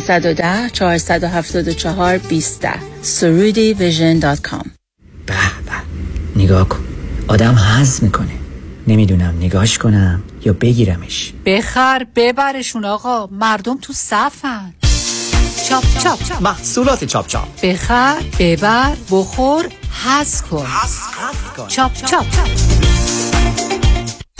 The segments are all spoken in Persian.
310 474 20 surudivision.com به به نگاه کن. آدم حظ می‌کنه. نمی‌دونم نگاش کنم یا بگیرمش. بخر ببرشون آقا. مردم تو صفن. چاپ چاپ محصولات چاپ چاپ. بخر ببر بخور حظ کن. چاپ چاپ.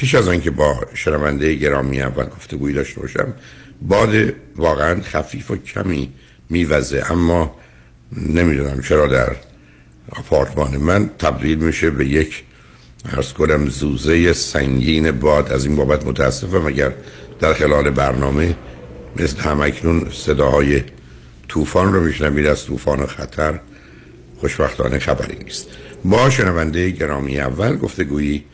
پیش از آنکه با شنونده گرامی اول گفتگویی داشته باشم باد واقعا خفیف و کمی میوزه اما نمی‌دونم چرا در آپارتمان من تبدیل میشه به یک ارز کنم زوزه سنگین باد. از این بابت متاسفم اگر در خلال برنامه مثل همکنون صداهای طوفان رو میشنوید از طوفان و خطر خوشبختانه خبری نیست. با شنونده گرامی اول گفتگویی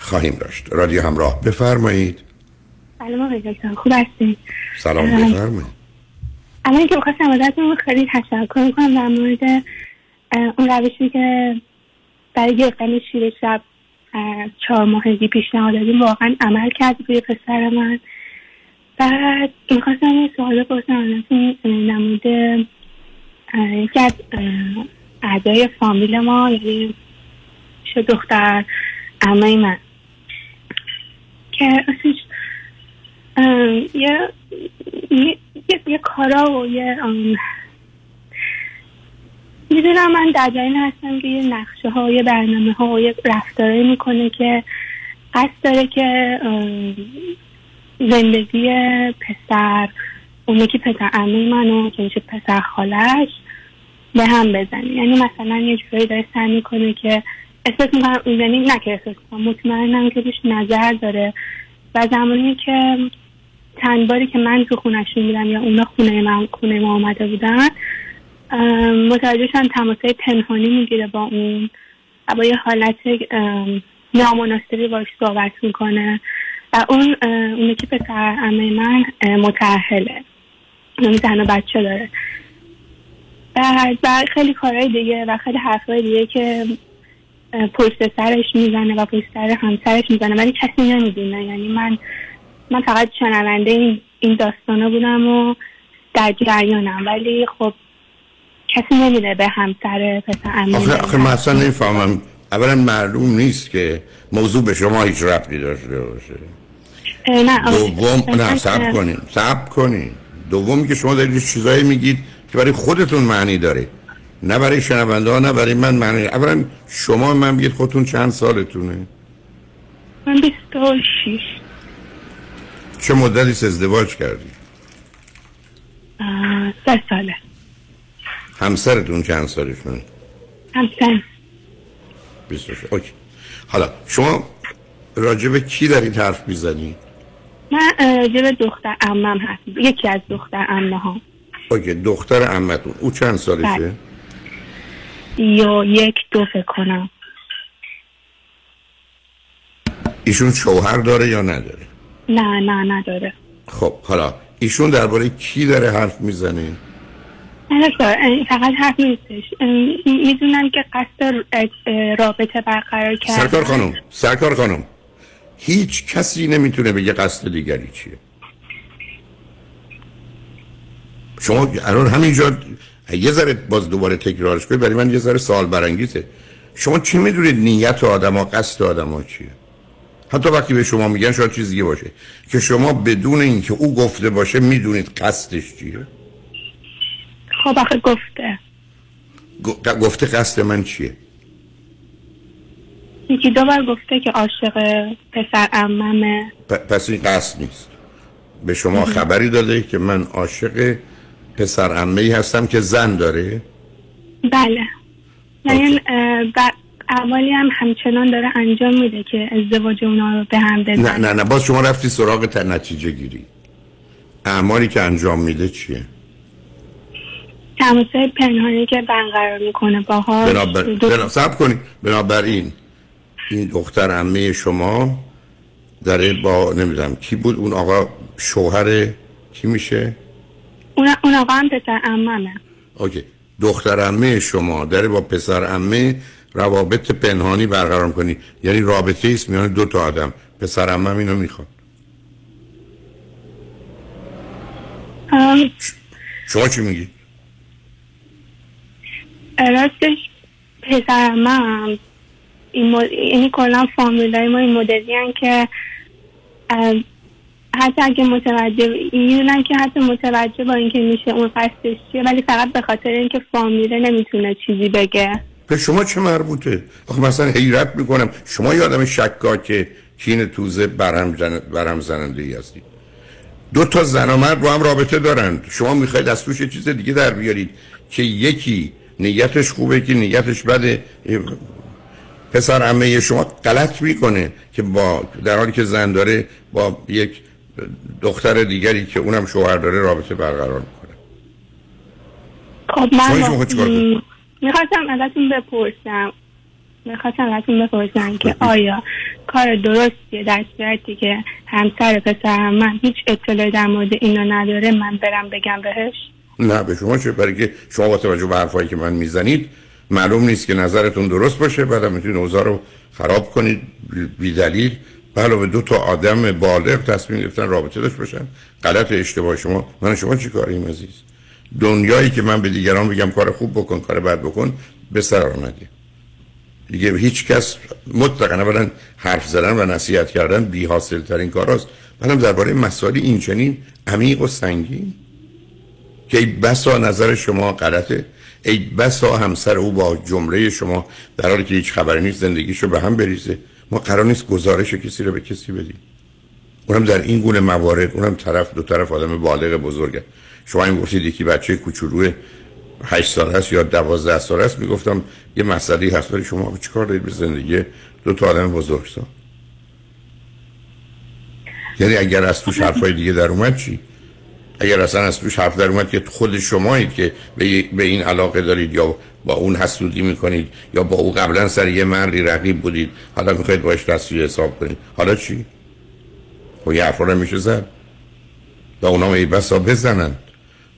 خواهیم داشت. رادیو همراه. بفرمایید. سلام آقای دکتر. خوب هستید سلام بفرمایید. الان که بخواستم ازتون خیلی تشکر می‌کنم در مورد اون روشی که برای گرفتن شیر شب چهار ماهگی پیشنهاد دادیم واقعا عمل کرد روی پسر من. بعد می‌خواستم یه سوال بپرسم ازتون در مورد یکی از اعضای فامیل ما یعنی دختر عمه من. که یه یه, یه کارا و یه می‌دونم من در جایین هستم که یه نقشه ها یه برنامه ها و یه رفتاره می‌کنه که قصد داره که زندگی پسر اونه که پسر عمه منو که میشه پسر خالش به هم بزنه. یعنی مثلا یه جوری داره سعی می‌کنه که احساس می‌کنم یعنی نه که احساس می‌کنم مطمئنم که روش نظر داره. و زمانی که چند باری که من تو خونشون بودم یا اونا خونه من خونه ما آمده بودن متوجهشن تماسای پنهانی می‌گیره با اون. با یه حالت نامناسبی باش صحبت می‌کنه. و اون اونی که پسر امه من متحله یعنی زن و بچه داره. و خیلی کارهای دیگه و خیلی حرفهای دیگه که پشت سرش می‌زنه و پشت سر همسرش می‌زنه. ولی کسی نمی‌دونه. یعنی من من فقط شنونده این این داستانه بودم و در جریانم. ولی خب کسی نمیده به همسر پسر امین آخه, آخه من اصلا نمی‌فهمم. اولا معلوم نیست که موضوع به شما هیچ ربطی داشته باشه. نه دوم نه سب کنین سب کنین. دومی که شما دارید چیزایی میگید که برای خودتون معنی داره. نه برای شنونده ها نه برای من معنی اولا شما من بگید خودتون چند سالتونه؟ من 26 چه مدتی ازدواج کردی؟ سه ساله. همسرتون چند سالشونه همسن 26 اوکی. حالا شما راجع به کی دارید حرف می‌زنید من به دختر امم هست یکی از دختر امه ها اوکی دختر عمتون. او چند سالشه؟ بله. یا یک دو فکر کنم. ایشون شوهر داره یا نداره؟ نه نه نداره. خب حالا ایشون درباره کی داره حرف می‌زنه؟ نه فقط حرف نیستش. می‌دونم که قصد رابطه برقرار کردن. سرکار خانم سرکار خانم هیچ کسی نمی‌تونه بگه قصد دیگری چیه؟ شما الان همینجا یه ذره باز دوباره تکرارش کنید برای من یه ذره سوال برانگیزه. شما چی می‌دونید نیت آدم ها قصد آدم ها چیه؟ حتی وقتی به شما میگن شاید چیز دیگه باشه. که شما بدون اینکه او گفته باشه می‌دونید قصدش چیه؟ خب آخه گفته. گ- گفته قصد من چیه؟ یکی دو بار گفته که عاشق پسر اممه پ- پس این قصد نیست. به شما خبری داده که من عاشق پسر عمه هستم که زن داره؟ بله. ب- اعمالی هم همچنان داره انجام میده که ازدواج اونا رو به هم بزنه نه نه نه باز شما رفتی سراغ ت- نتیجه گیری. اعمالی که انجام میده چیه؟ تماسای پنهانی که برقرار می‌کنه باهاش بنابر... دو- بنا... سب کنید بنابراین این دختر عمه شما داره با نمی‌دونم کی بود؟ اون آقا شوهر کی میشه؟ اون اون آقا هم پسر اممه اوکی. دختر عمه شما داره با پسر عمه روابط پنهانی برقرار کنی یعنی رابطه است میان دو تا آدم. پسر عمه اینو می‌خواد. ام، شما چی میگی؟ راستش پسر من این مد... یعنی کلا فامیلای ما این مدلی که حتی اگه متوجه می‌دونن که حتی متوجه با اینکه میشه اون قصدش چیه ولی فقط به خاطر اینکه فامیله نمی‌تونه چیزی بگه. به شما چه مربوطه؟ آخه مثلا حیرت می‌کنم. شما یه آدم شکاک کین توزه برهم, زن... برهم زننده ای هستید. دو تا زن و مرد با هم رابطه دارند شما می‌خواید از توش چیز دیگه در بیارید که یکی نیتش خوبه که نیتش بده. پسر عمه شما غلط می‌کنه که با در حالی که زن داره با یک دختر دیگری که اونم شوهر داره رابطه برقرار می‌کنه. خب من؟ می‌خواستم ازتون بپرسم. می‌خواستم ازتون بپرسم که آیا کار درستیه در صورتی که همسر پسرم من هیچ اطلاعی در مورد اینو نداره من برم بگم بهش؟ نه به شما چه؟ برای که شما با توجه به حرفایی که من می‌زنید معلوم نیست که نظرتون درست باشه. بعدم می‌تونید اوضاع رو خراب کنید بی دلیل. علاوه دو تا آدم بالغ تصمیم گرفتن رابطه داشت باشن. غلط اشتباه شما. من شما چی کاریم عزیز؟ دنیایی که من به دیگران بگم کار خوب بکن کار بد بکن به سر آمده. دیگه هیچ کس مطلقا اولا حرف زدن و نصیحت کردن بی حاصل ترین کار است بعدم درباره مسائل این چنین عمیق و سنگین. که ای بسا نظر شما غلطه. ای بسا همسر او با جمله شما در حالی که هیچ خبری نیست زندگیشو به هم بریزه. ما قرار نیست گزارش کسی رو به کسی بدیم. اونم در این گونه موارد اونم طرف دو طرف آدم بالغ بزرگه شما این گفتید یکی بچه کوچولو 8 سال هست یا 12 سال هست می‌گفتم یه مسئله هست ولی شما چیکار دارید به زندگی دو تا آدم بزرگسال یعنی اگر از توش حرفای دیگه در اومد چی؟ اگر اصلا از توش حرف در اومد که خود شمایید که به, به این علاقه دارید یا با اون حسودی می‌کنید یا با او قبلا سر یه مردی رقیب بودید؟ حالا می‌خواید باش تصویر حساب کنید. حالا چی؟ خب یه حرفا میشه زد. و اونا ای بسا بزنند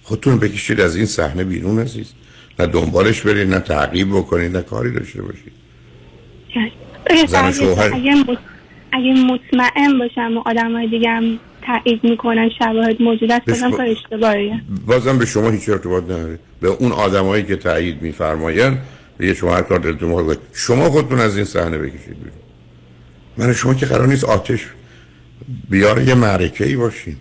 خودتون بکشید از این صحنه بیرون عزیز. نه دنبالش برید نه تعقیب بکنید نه کاری داشته باشید. زن شوهر. اگه مط- اگه مطمئن باشم و آدم های دیگه هم تایید می‌کنن شواهد موجود است بازم کار اشتباهیه. بازم به شما هیچ ارتباط نداره. به اون آدمایی که تایید میفرمایند یه شما هر کار دلتون. شما خودتون از این صحنه بکشید بیرون. من شما که قرار نیست آتش بیار یه معرکه ای باشیم.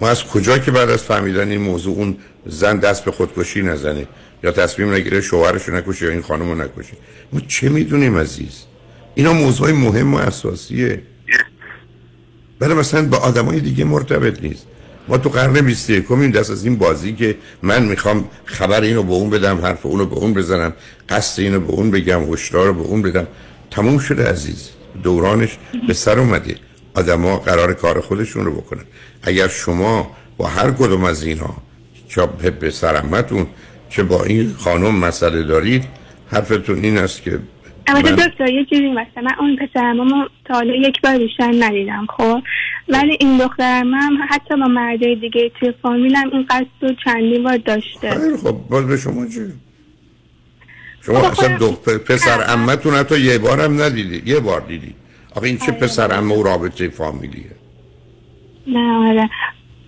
ما از کجا که بعد از فهمیدن این موضوع اون زن دست به خودکشی نزنه یا تصمیم نگیره شوهرش رو نکشه یا این خانم رو نکشه؟ ما چه می‌دونیم عزیز؟ اینا موضوع مهم و اساسیه. بله مثلا با آدمای دیگه مرتبط نیست. ما تو قرن 21 این دست از این بازی که من می‌خوام خبر اینو به اون بدم حرف اونو به اون بزنم قصد اینو به اون بگم هشدار رو به اون بدم. تموم شده عزیز. دورانش به سر اومده. آدما قرار کار خودشون رو بکنن. اگر شما با هر کدوم از اینها چه به پسر عمتون چه با این خانم مسئله دارید حرفتون این است که البته دکتر یه چیزی مثلا من اون پسرمو تا حالا یک بار بیشتر ندیدم خب. ولی این دخترم هم حتی با مرده دیگه توی فامیلم این قصد رو چندین بار داشته. خیلی خب باز به شما چه شما خب، اصلا خب. دو پ- پسر عمتون حتی یه بار هم ندیدی. یه بار دیدی. آخه این چه پسر عمه و رابطه فامیلیه؟ نه آره.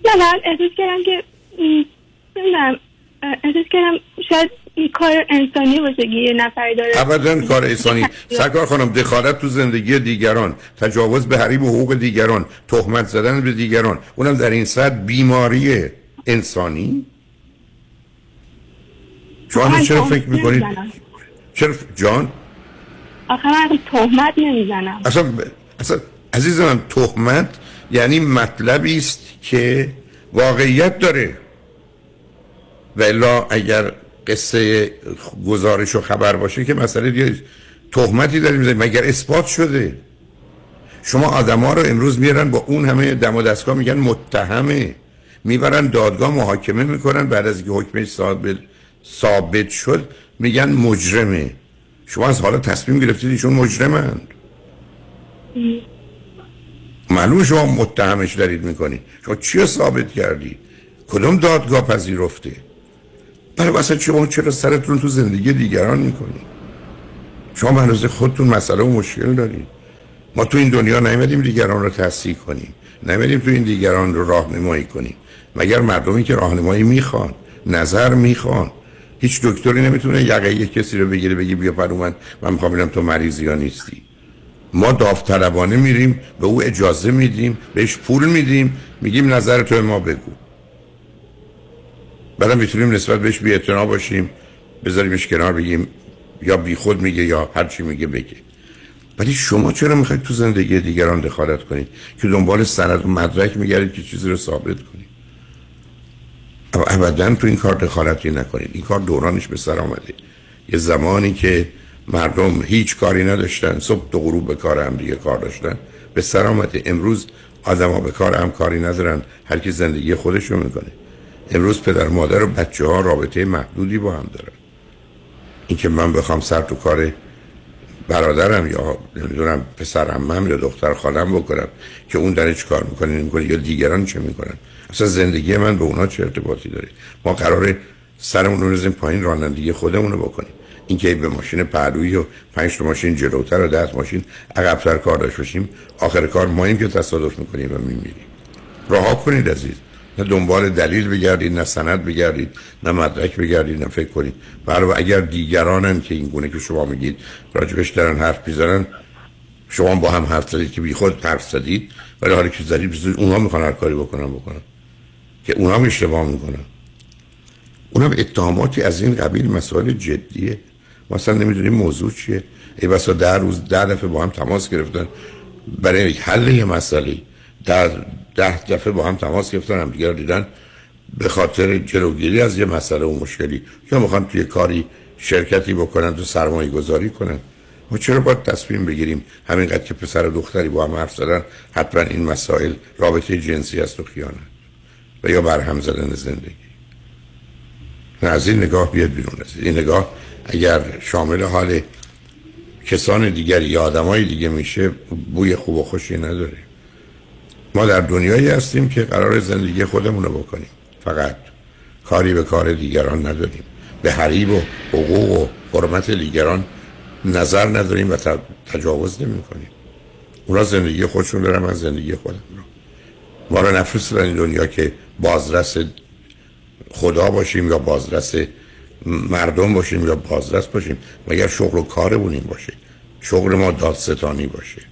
نه من احساس کردم که نمی‌دونم. اه، احساس کردم شاید این کار انسانی باشه که یه نفر داره. ابدا کار انسانی. سرکار خانم دخالت تو زندگی دیگران تجاوز به حریم و حقوق دیگران تهمت زدن به دیگران اونم در این سطح بیماری انسانی؟ شما چرا فکر می‌کنید. چرا جان؟ آخه من تهمت نمی‌زنم. اصلا اصلا عزیز من تهمت یعنی مطلبی است که واقعیت داره. و الا اگر قصه گزارش و خبر باشه که مسئله دیگه تهمتی داریم. مگر اثبات شده؟ شما آدما رو امروز میارن با اون همه دم و دستگاه میگن متهمه. می‌برن دادگاه محاکمه می‌کنن. بعد از اینکه حکمش ثابت ثابت شد میگن مجرمه. شما از حالا تصمیم گرفتید ایشون مجرمند. معلوم شما متهمش دارید می‌کنید. شما چی ثابت کردید؟ کدوم دادگاه پذیرفته؟ برای واسه شما چرا سرتون تو زندگی دیگران می‌کنید شما به اندازه خودتون مسئله و مشکل دارید. ما تو این دنیا نیومدیم دیگران رو تصحیح کنیم. نیومدیم تو این دیگران رو راهنمایی کنیم. مگر مردمی که راهنمایی می‌خوان نظر می‌خوان. هیچ دکتری نمی‌تونه یقه یک کسی رو بگیره بگی بیا پر من من می‌خوام ببینم تو مریضی یا نیستی. ما داوطلبانه میریم به او اجازه میدیم بهش پول میدیم میگیم نظر تو ما بگو. بعدم می‌تونیم نسبت بهش بی باشیم بذاریمش کنار بگیم یا بی خود میگه یا هر چی میگه بگه. ولی شما چرا می‌خواید تو زندگی دیگران دخالت کنید؟ که دنبال سند و مدرک میگردید که چیزی رو ثابت کنید. ابدا تو این کار دخالتی نکنید. این کار دورانش به سر آمده. یه زمانی که مردم هیچ کاری نداشتن صبح تا غروب به کار هم دیگه کار داشتن به سر آمده. امروز آدم ها به کار هم کاری ندارن. هر کی زندگی خودش رو می‌کنه. امروز پدر مادر و بچه ها رابطه محدودی با هم دارن. اینکه من بخوام سر تو کار برادرم یا نمی‌دونم پسر عمم یا دختر خالم بکنم که اون داره چی کار می‌کنه نمی‌کنه یا دیگران چه می‌کنن؟ اصلا زندگی من به اونا چه ارتباطی داره؟ ما قراره سرمون رو بزنیم پایین رانندگی خودمون رو بکنیم اینکه به ماشین پهلویی و پنج تا ماشین جلوتر و ده تا ماشین عقبتر کار داشته باشیم آخر کار ماییم که تصادف می‌کنیم و میمیریم. رها کنید عزیز. نه دنبال دلیل بگردید نه سند بگردید نه مدرک بگردید نه فکر کنید. برای اگر دیگرانن که این گونه که شما میگید راجبش دارن حرف می‌زنن شما با هم حرف زدید که بی خود حرف زدید ولی حالا که زدید بزنید اونا می‌خوان هر کاری بکنن بکنن. که اونا هم اشتباه می‌کنن. اونم اتهاماتی از این قبیل مسائل جدیه. ما اصلا نمی‌دونیم موضوع چیه. ای بسا در روز ده دفعه با هم تماس گرفتن. برای حل یه مسئله در ده دفعه با هم تماس گرفتن هم دیگر دیدن. به خاطر جلوگیری از یه مسئله و مشکلی. یا می‌خوان توی کاری شرکتی بکنن تو سرمایه گذاری کنن ما چرا باید تصمیم بگیریم؟ همینقدر که پسر و دختری با هم حرف زدن حتما این مسائل رابطه جنسی است و خیانت. و یا برهم زدن زندگی. نه از این نگاه بیاد بیرون. از این نگاه اگر شامل حال کسان دیگری یا آدمای دیگه میشه بوی خوب و خوشی نداره. ما در دنیایی هستیم که قرار زندگی خودمون رو بکنیم. فقط کاری به کار دیگران نداریم. به حریب و حقوق و حرمت دیگران نظر نداریم و تجاوز نمی کنیم اونا زندگی خودشون دارن من زندگی خودم رو. ما رو نفرستن این دنیا که بازرس خدا باشیم یا بازرس مردم باشیم یا بازرس باشیم. مگر شغل و کارمون این باشه؟ شغل ما دادستانی باشه.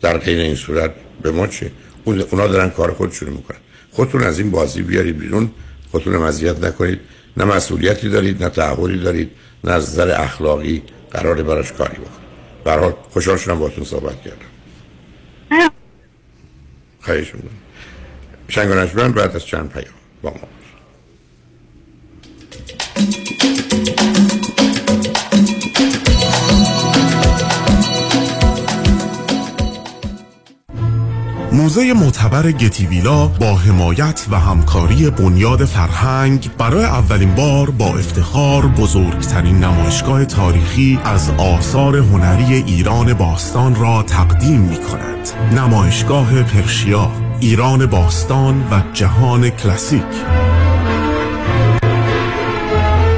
در غیر این صورت به ما چه؟ اون- اونا دارن کار خودشون می‌کنن. خودتون از این بازی بیارید بیرون. خودتون اذیت نکنید. نه مسئولیتی دارید نه تعهدی دارید. نه از نظر اخلاقی قراره براش کاری بکنید. به حال خوشحال شدم باهاتون صحبت کردم. خواهش می‌کنم. شنگ و نجمن بعد از چند پیام با ما. موزه معتبر گتیویلا با حمایت و همکاری بنیاد فرهنگ برای اولین بار با افتخار بزرگترین نمایشگاه تاریخی از آثار هنری ایران باستان را تقدیم می کند. نمایشگاه پرشیا ایران باستان و جهان کلاسیک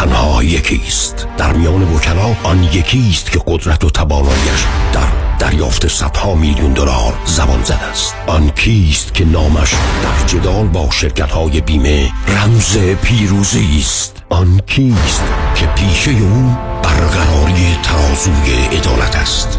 تنها یکیست در میان وکلا آن یکیست که قدرت و تواناییش در دریافت صدها میلیون دلار زبان زد است. آن کیست که نامش در جدال با شرکت های بیمه رمز پیروزی است؟ آن کیست که پیشه او برقراری ترازوی عدالت است؟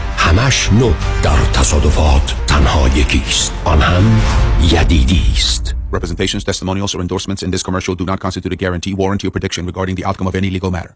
همش نو در تصادفات تنها یکیست آن هم یدیدی است Representations, testimonials, or endorsements in this commercial do not constitute a guarantee, warranty, or prediction regarding the outcome of any legal matter.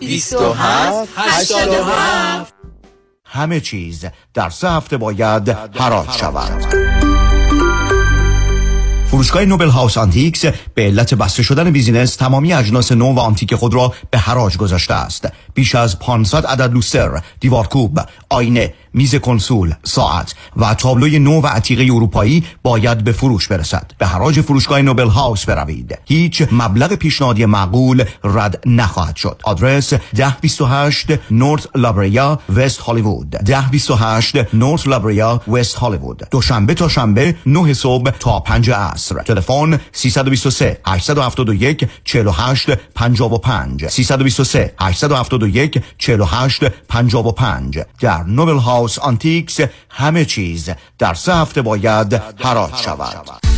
27 87 همه چیز در سه هفته باید حراج شود. فروشگاه Noble House Antiques به علت بسته شدن business تمامی اجناس نو و آنتیک خود را به حراج گذاشته است. بیش از 500 عدد لوستر دیوارکوب آینه میز کنسول ساعت و تابلوی نو و عتیقه اروپایی باید به فروش برسد. به حراج فروشگاه Noble House بروید. هیچ مبلغ پیشنهادی معقول رد نخواهد شد. آدرس 1028 North La Brea West Hollywood. 1028 North La Brea West Hollywood. دوشنبه تا شنبه 9 صبح تا 5 عصر. تلفن 323 871 48 55 323 871 48 55 در Noble House Antiques همه چیز در سه هفته باید حراج شود.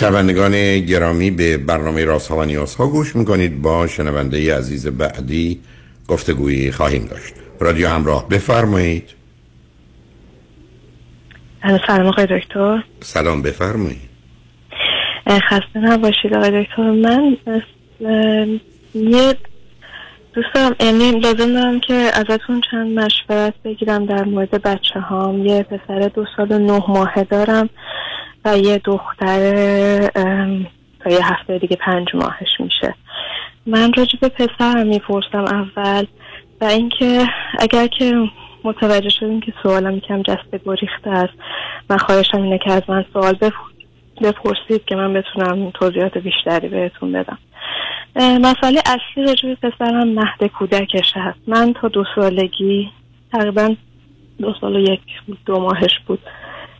شنوندگان گرامی به برنامه راست ها و نیاز ها گوش می‌کنید. با شنونده عزیز بعدی گفتگویی خواهیم داشت. رادیو همراه بفرمایید. سلام آقای دکتر. سلام بفرمایید. خسته نباشید آقای دکتر. من یه دوستم یعنی لازم دارم که ازتون چند مشورت بگیرم در مورد بچه هام یه پسر دو سال و نه ماهه دارم. یه دختر تا یه هفته دیگه پنج ماهش میشه. من راجع به پسرم می‌پرسم اول و اینکه اگر که متوجه شدیم که سوالم یکم جسته گریخته است من خواهشم اینه که از من سوال بپرسید که من بتونم توضیحات بیشتری بهتون بدم. مسئله اصلی راجع به پسرم مهد کودکش هست من تا دو سالگی تقریبا دو سال و یک دو ماهش بود.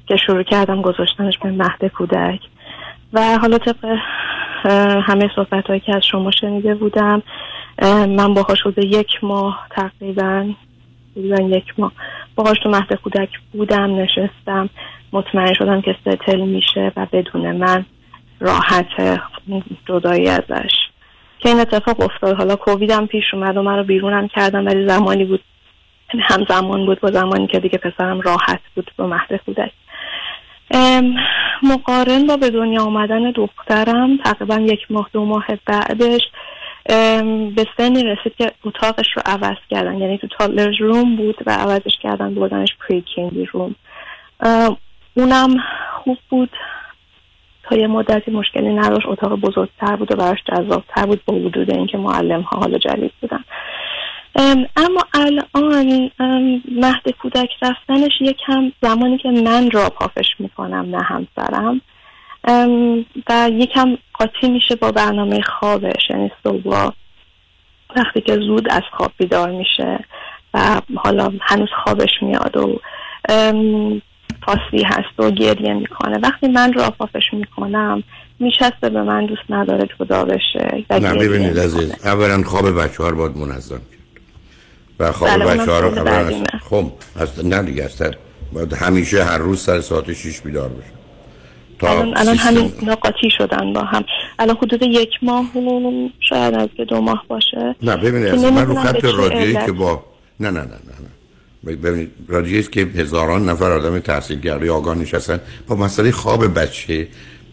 که شروع کردم گذاشتنش به مهد کودک. و حالا طبق همه صحبت هایی که از شما شنیده بودم من باهاش شده یک ماه تقریبا بودن یک ماه باهاش تو مهد کودک بودم نشستم مطمئن شدم که ستل میشه و بدون من راحت جدایی ازش. که این اتفاق افتاد. حالا کووید هم پیش اومد و من رو بیرونم کردم ولی زمانی بود هم زمان بود با زمانی که دیگه پسرم راحت بود با مهد کودک. مقارن با به دنیا آمدن دخترم تقریبا یک ماه دو ماه بعدش به سنی رسید که اتاقش رو عوض کردن. یعنی تو تالرز روم بود و عوضش کردن بردنش پریکینگی روم اونم خوب بود. تا یه مدتی مشکلی نداشت. اتاق بزرگتر بود و براش جذابتر بود با وجود اینکه معلم ها حالا جدید بودن. اما الان مهد کودک رفتنش یکم زمانی که من را پافش می‌کنم نه همسرم. و یکم قاطی میشه با برنامه خوابش یعنی صبح وقتی که زود از خواب بیدار میشه و حالا هنوز خوابش میاد و پاسی هست و گریه می‌کنه. وقتی من را پافش می‌کنم میشسته به من دوست نداره جدا بشه نه ببینید عزیز اولا خواب بچه ها رو باید منظم و خواب بله، بچه ها رو بعدیمه. خب از نه دیگه است باید همیشه هر روز سر ساعت 6 بیدار بشه تا الان, الان همین نقاطی شدن با هم. الان حدود یک ماه و شاید از دو ماه باشه. نه ببینید از من رو خط رادیویی. که با نه نه نه نه نه. ببینید رادیویی که هزاران نفر آدم تحصیل کرده آگاه نشستن با مسئله خواب بچه.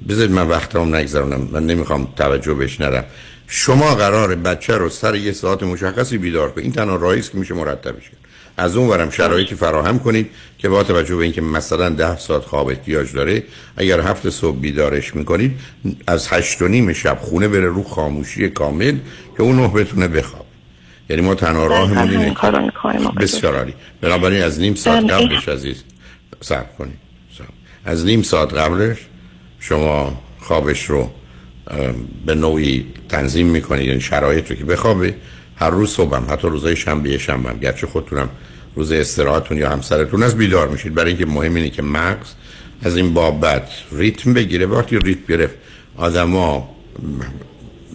بذارید من وقتم نگذرونم من نمی‌خوام توجه بهش ندم شما قرار بچه رو سر یه ساعت مشخصی بیدار کنید. این تنها راهی که میشه مرتبش کرد از اون ورم شرایطی فراهم کنید که با توجه به اینکه مثلا ده ساعت خواب احتیاج داره اگر هفت صبح بیدارش می‌کنید از هشت و نیم شب خونه بره رو خاموشی کامل که اون نه بتونه بخواب یعنی ما تنها راهمون همین اینه بسیار عالی. بنابراین از نیم ساعت ام، قبلش عزیز صبر کنید. از نیم ساعت قبلش شما خوابش رو به نوعی تنظیم می‌کنید این شرایط رو که بخوابه هر روز صبحم حتی روزهای شنبه شنبه هم گرچه خودتونم روز استراحتون یا همسرتون از بیدار میشید. برای اینکه مهم اینه که مغز از این بابت ریتم بگیره. وقتی ریتم گرفت آدما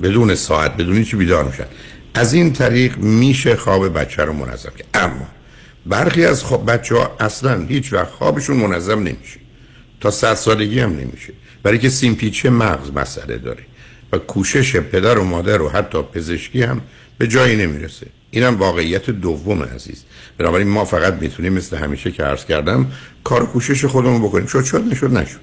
بدون ساعت بدون هیچی بیدار میشن. از این طریق میشه خواب بچه رو منظم کرد. اما برخی از خواب بچه ها اصلا هیچ وقت خوابشون منظم نمیشه. تا صد سالگی هم نمیشه. برای که سیمپیچی مغز مسئله داره و کوشش پدر و مادر و حتی پزشکی هم به جایی نمی‌رسه. اینم واقعیت دوم عزیز. بنابراین ما فقط می‌تونیم مثل همیشه که عرض کردم کار کوشش خودمون بکنیم. شد شد نشد نشد.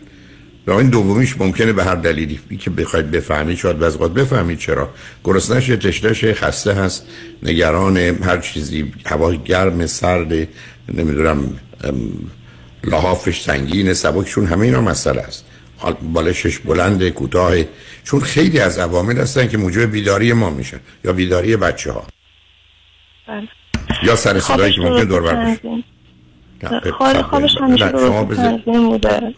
این دومیش ممکنه به هر دلیلی که بخواید بفهمید شاید از اوقات بفهمید چرا. گرسنش تشنش خسته هست. نگران هر چیزی هوا گرم سرد نمی‌دونم لحافش سنگین سبکشون همه اینا مسئله است. بالشش بلند کوتاه. چون خیلی از عوامل هستن که موجب بیداری ما میشن یا بیداری بچه ها بله. یا سر صدایی که ممکن دور بر بشه تنظیم. نه، خواب خوابش همیشه بذار- تنظیم بوده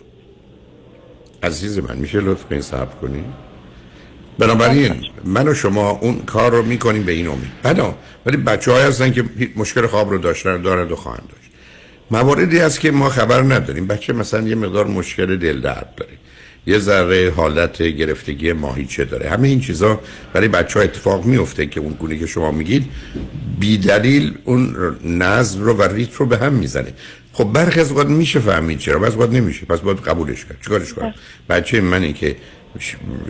عزیز من میشه لطف کنید صبر کنید بنابراین من و شما اون کار رو می‌کنیم به این امید. بنا ولی بچه های هستن که مشکل خواب رو داشتن دارند و خواهند داشت. مواردی هست که ما خبر نداریم. بچه مثلا یه مقدار مشکل دل درد داره. یه ذره حالت گرفتگی ماهیچه داره. همه این چیزا برای بچه ها اتفاق میفته که اون گونه که شما میگید بی دلیل اون نظم رو و ریت رو به هم می‌زنه. خب برخی از اوقات میشه فهمید چرا بعض اوقات نمیشه. پس باید قبولش کرد. چیکارش کنم؟ بچه منی که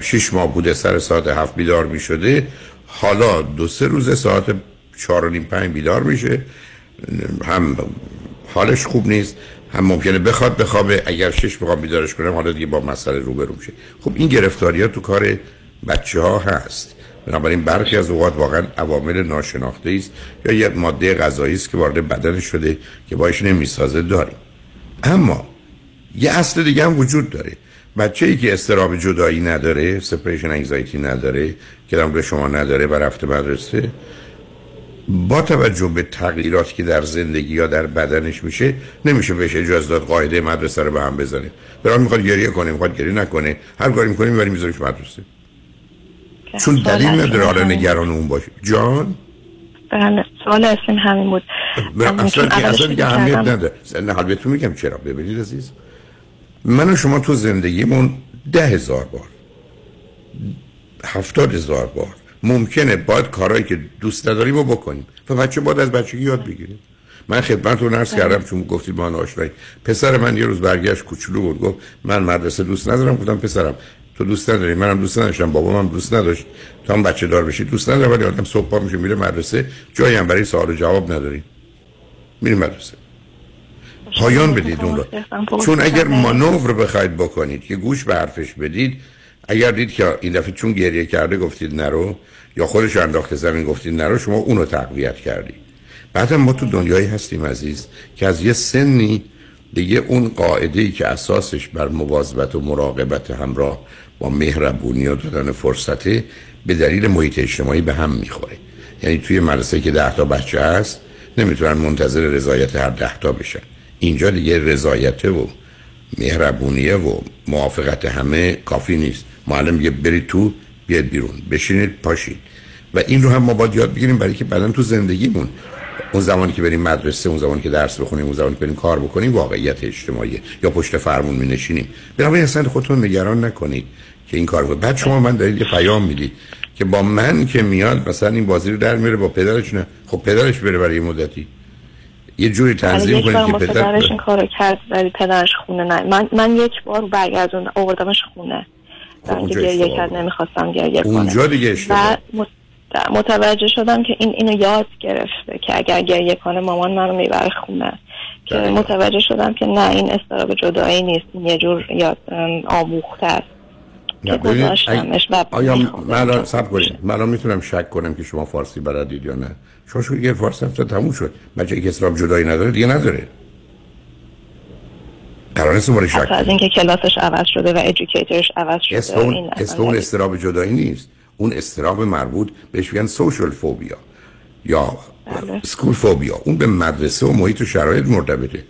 شش ماه بوده سر ساعت هفت بیدار می‌شده حالا دو سه روز ساعت چهار و نیم پنج بیدار میشه. هم حالش خوب نیست. هم ممکنه بخواد بخوابه. اگر شش بخوام بیدارش کنم حالا دیگه با مسئله روبرو میشه. خب این گرفتاری ها تو کار بچه ها هست. بنابراین برخی از اوقات واقعا عوامل ناشناخته است یا یه ماده غذایی است که وارد بدن شده که باش نمی‌سازه داریم. اما یه اصل دیگه هم وجود داره. بچه ای که استراب جدایی نداره سپریشن انگزایتی نداره که شما نداره و رفته مدرسه با توجه به تغییراتی که در زندگی یا در بدنش میشه نمیشه بهش اجازه داد قاعده مدرسه رو به هم بزنه. برام می‌خواد گریه کنه می‌خواد گریه نکنه. هر کاری می‌کنه می‌بری میذاریش مدرسه. چون دلیل نداره حالا نگران اون باشه. جان؟ بله سوال اصلا همین بود. نه، اصلا اصلا اهمیت کردم- نداره. نه حال بهتون میگم چرا؟ ببینید عزیز. من و شما تو زندگیمون ده هزار بار هفتاد هزار بار ممکنه باید کارهایی که دوست نداریم رو بکنیم. و بچه باید از بچگی یاد بگیریم. من خدمتتون عرض کردم چون گفتید ما آشنایی. پسر من یه روز برگشت کوچولو بود گفت من مدرسه دوست ندارم. گفتم پسرم تو دوست نداری؟ منم دوست نداشتم بابام هم دوست نداشت. تا هم بچه دار بشی دوست نداره ولی آدم صبح پا میشه میره مدرسه. جایی هم برای سوال و جواب نداری میری مدرسه. پایان بدید اون رو. چون اگر مانور بخواید بکنید که گوش به حرفش بدید اگر دید که این دفعه چون گریه کرده گفتید نرو یا خودش انداخته زمین گفتید نرو شما اونو تقویت کردید بعد ما تو دنیایی هستیم عزیز که از یه سنی دیگه اون قاعده ای که اساسش بر مواظبت و مراقبت همراه با مهربونی و دادن فرصته به دلیل محیط اجتماعی به هم می‌خوره. یعنی توی مدرسه که ده تا بچه هست نمی‌تونن منتظر رضایت هر ده تا بشن. اینجا دیگه رضایته و مهربونیه و موافقت همه کافی نیست. معلم میگه برید تو بیاد بیرون. بشینید پاشید و این رو هم ما باید یاد بگیریم برای که بعدا تو زندگیمون اون زمانی که بریم مدرسه اون زمانی که درس بخونیم اون زمانی که بریم کار بکنیم واقعیت اجتماعی یا پشت فرمون می نشینیم بنابراین اصلا خودتون نگران نکنید که این کار بود بعد شما من دارید یه پیام می‌دید که با من که میاد مثلا این بازی رو در میره با پدرش نه. خب پدرش بره برای یه مدتی. یه جوری تنظیم کنید که پدر پدرش این کارو کرد ولی پدرش خونه نه. من من یک بار برگردون آوردمش خونه. خب گریه کرد نمی‌خواستم گریه کنه. اونجا دیگه اشتباه و متوجه شدم که این اینو یاد گرفته که اگر گریه کنه مامان منو می‌بره خونه. که. متوجه شدم که نه این استراب جدایی نیست. این یه جور یاد آموخته است. آیا من سب کنید. من می‌تونم شک کنم که شما فارسی بلدید یا نه. شما شو یه فارسی هم تموم شد. بچه که اسلام جدایی نداره دیگه نداره. قرار نیست دوباره شک از. اینکه کلاسش عوض شده و ادوکیترش عوض شده اسم اون این اسم اون استراب جدایی نیست. اون استراب مربوط بهش میگن سوشال فوبیا یا سکول فوبیا اون به مدرسه و محیط و شرایط مرتبطه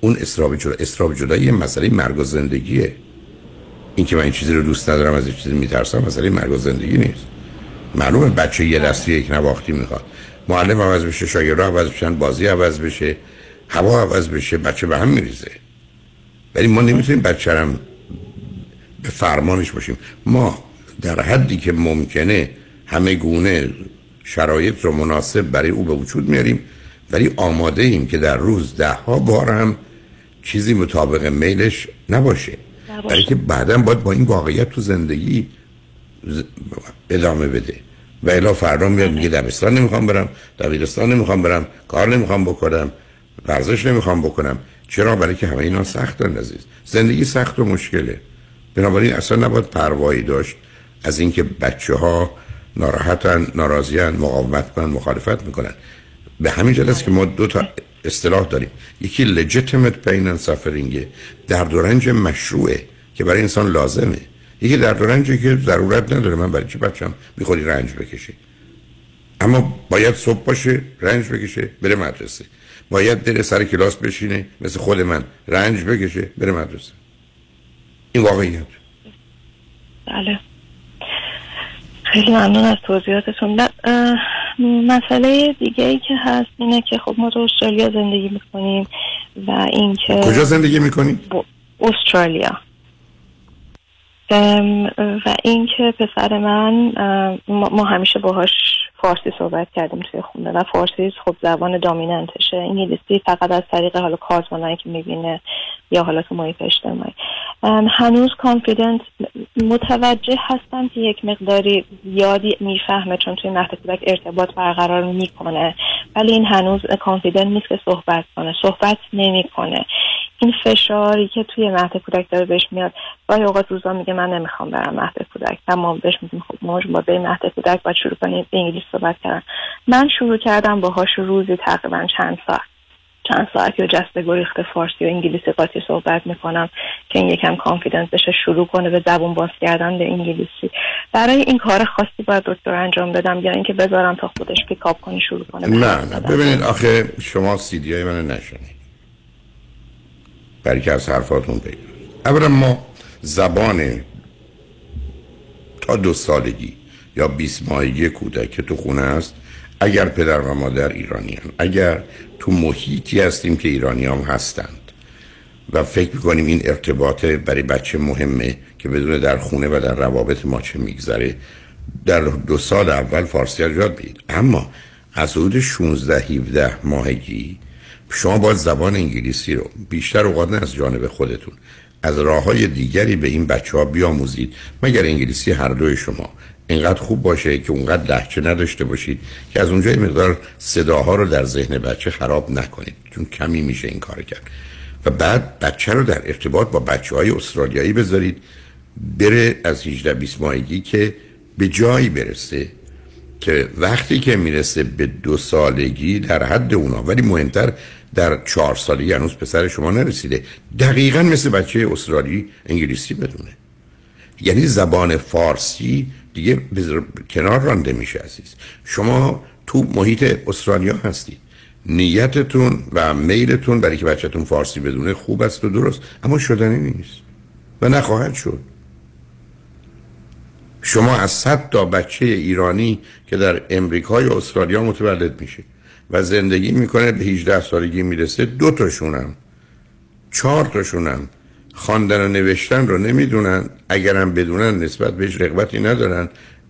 اون استراب جدا استراب جدایی یه مسئله مرگ و زندگیه. اینکه من این چیزی رو دوست ندارم از این چیزی میترسم مسئله مرگ و زندگی نیست. معلومه بچه یه دستی یک نواختی می‌خواد. معلم عوض بشه شاگرد عوض بشن بازی عوض بشه هوا عوض بشه بچه به هم میریزه. ولی ما نمی‌تونیم بچه هم به فرمانش باشیم. ما در حدی که ممکنه همه گونه شرایط رو مناسب برای او به وجود میاریم ولی آماده ایم که در روز ده ها بار هم چیزی مطابق میلش نباشه. برای که بعدا باید با این واقعیت تو زندگی ادامه بده. و الا فردا میاد میگه دبستان نمی‌خوام برم دبیرستان نمی‌خوام برم کار نمی‌خوام بکنم. ورزش نمی‌خوام بکنم. چرا؟ برای که همه اینا سختن عزیز. زندگی سخت و مشکله. بنابراین اصلا نباید پروایی داشت از اینکه بچه ها ناراحتن ناراضیان مقاومت کنن مخالفت می‌کنن. به همین است که ما دو تا اصطلاح داریم. یکی legitimate pain and suffering درد و رنج مشروعه که برای انسان لازمه. یکی درد و رنجی که ضرورت نداره. من برای چی بچم می‌خوری رنج بکشه اما باید صبح باشه رنج بکشه بره مدرسه. باید بره سر کلاس بشینه مثل خود من. رنج بکشه بره مدرسه. این واقعیت. بله. خیلی ممنون از توضیحاتتون. مسئله دیگه ای که هست اینه که خب ما تو استرالیا زندگی می‌کنیم و اینکه کجا زندگی می‌کنی؟ استرالیا. و اینکه پسر من ما همیشه باهاش فارسی صحبت کردیم توی خونه و فارسی خب زبان دامیننتشه. انگلیسی فقط از طریق حالا کارتونایی که می‌بینه یا حالا تو محیط اجتماعی هنوز کانفیدنت متوجه هستم که یک مقداری یادی می‌فهمه چون توی مهد کودک ارتباط برقرار می‌کنه. ولی این هنوز کانفیدنت نیست که صحبت کنه. صحبت نمی‌کنه. این فشاری که توی مهد کودک داره بهش میاد گاهی اوقات روزا میگه من نمی‌خوام برم مهد کودک. و ما بهش میگیم خب ما شما به مهد کودک باید شروع کنیم به انگلیسی صحبت کردن. من شروع کردم باهاش روزی تقریبا چند ساعت. چند ساعت یا جسته گریخته فارسی و انگلیسی قاطی صحبت می‌کنم که این یکم confidence بشه شروع کنه به زبون باز کردن به انگلیسی. برای این کار خاصی باید دکتر انجام بدم یا اینکه بذارم تا خودش pick up کنه شروع کنه نه نه؟ ببینید آخه شما سیدی های من نشنید. برای که از حرفاتون بگید اولا ما زبان تا دو سالگی یا 20 ماهگی کودک که تو خونه است. اگر پدر و مادر ایرانی اگر تو محیطی هستیم که ایرانی هم هستند. و فکر می‌کنیم این ارتباط برای بچه مهمه که بدون در خونه و در روابط ما چه میگذره. در دو سال اول فارسی یاد بگیرید. اما از حدود 16 17 ماهگی شما باید زبان انگلیسی رو بیشتر اوقات نه از جانب خودتون از راه های دیگری به این بچه ها بیاموزید مگر انگلیسی هر دوی شما. اینقدر خوب باشه که اونقدر لحچه نداشته باشید که از اونجا یه مقدار صداها رو در ذهن بچه خراب نکنید چون کمی میشه این کار کرد. و بعد بچه رو در ارتباط با بچه های استرالیایی بذارید بره از 18 20 ماهگی که به جایی برسه که وقتی که می‌رسه به دو سالگی در حد اونا. ولی مهمتر در چهار سالگی هنوز پسر شما نرسیده. دقیقا مثل بچه استرالی انگلیسی بدونه. یعنی زبان فارسی دیگه بذار- کنار رانده میشه عزیز. شما تو محیط استرالیا هستید نیتتون و میلتون برای که بچهتون فارسی بدونه خوب است و درست اما شدنی نیست و نخواهد شد. شما از صد تا بچه ایرانی که در امریکا یا استرالیا متولد میشه. و زندگی می‌کنه به 18 سالگی می‌رسه. دو تاشونم چهار تاشونم خواندن و نوشتن رو نمی‌دونن. اگرم بدونن نسبت بهش رغبتی ندارن.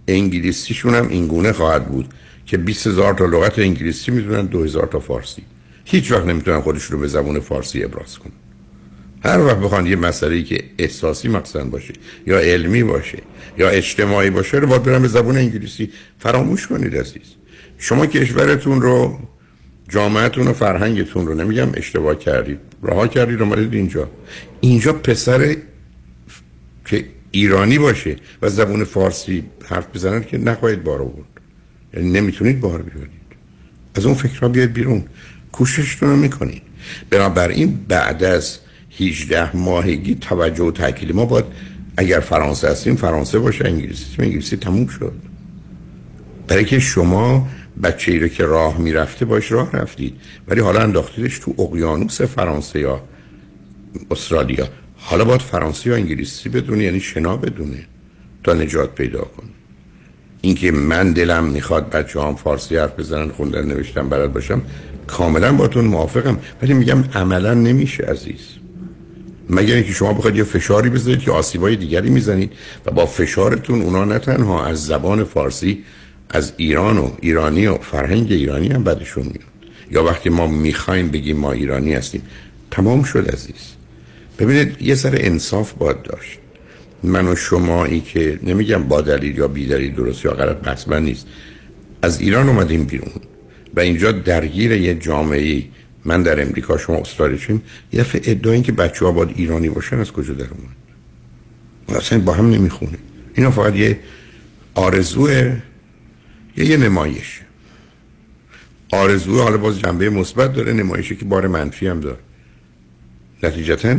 انگلیسیشون هم این گونه خواهد بود که 20 هزار تا لغت انگلیسی می‌دونن 2000 تا فارسی. هیچ وقت نمی‌تونن خودشون رو به زبان فارسی ابراز کنن. هر وقت بخوان یه مسئله که احساسی مقصد باشه یا علمی باشه یا اجتماعی باشه رو باید برن به زبان انگلیسی. فراموش کنید عزیز. شما کشورتون رو جامعتون و فرهنگتون رو نمیگم اشتباه کردید رها کردید اومدید اینجا. اینجا پسر که ایرانی باشه و زبان فارسی حرف بزنن که نخواهید بار آورد. یعنی نمی‌تونید بار بیارید. از اون فکرها بیاید بیرون. کوششتون رو می‌کنید. بنابراین بعد از 18 ماهگی توجه و تحکیل ما باید اگر فرانسه هستیم فرانسه باشه انگلیسی انگلیسی تموم شد. برای که شما بچه ای رو که راه می‌رفته باش راه رفتید. ولی حالا انداختیدش تو اقیانوس فرانسه یا استرالیا. حالا باید فرانسه یا انگلیسی بدونه یعنی شنا بدونه تا نجات پیدا کنه. اینکه من دلم می‌خواد بچه هم فارسی حرف بزنن خوندن نوشتن بلد باشم کاملا باتون موافقم. ولی میگم عملا نمیشه عزیز. مگر اینکه شما بخواید یه فشاری بذارید که آسیبای دیگری می‌زنید و با فشارتون اونا نه تنها از زبان فارسی از ایران و ایرانی و فرهنگ ایرانی هم بدشون میاد. یا وقتی ما می‌خوایم بگیم ما ایرانی هستیم تمام شد عزیز. ببینید یه سر انصاف باید داشت. من و شمایی که نمیگم با دلیل یا بی دلیل درست یا غلط بحث نیست. از ایران اومدیم بیرون و اینجا درگیر یه جامعه من در امریکا شما استرالیا شیم یه دفعه ادعایی که بچه ها باید ایرانی باشن از کجا در اومد؟ اصلا با هم نمی‌خونه. اینا فقط یه آرزو یه, یه نمایش. آرزو حالا باز جنبه مثبت داره نمایشی که بار منفی هم داره. نتیجتا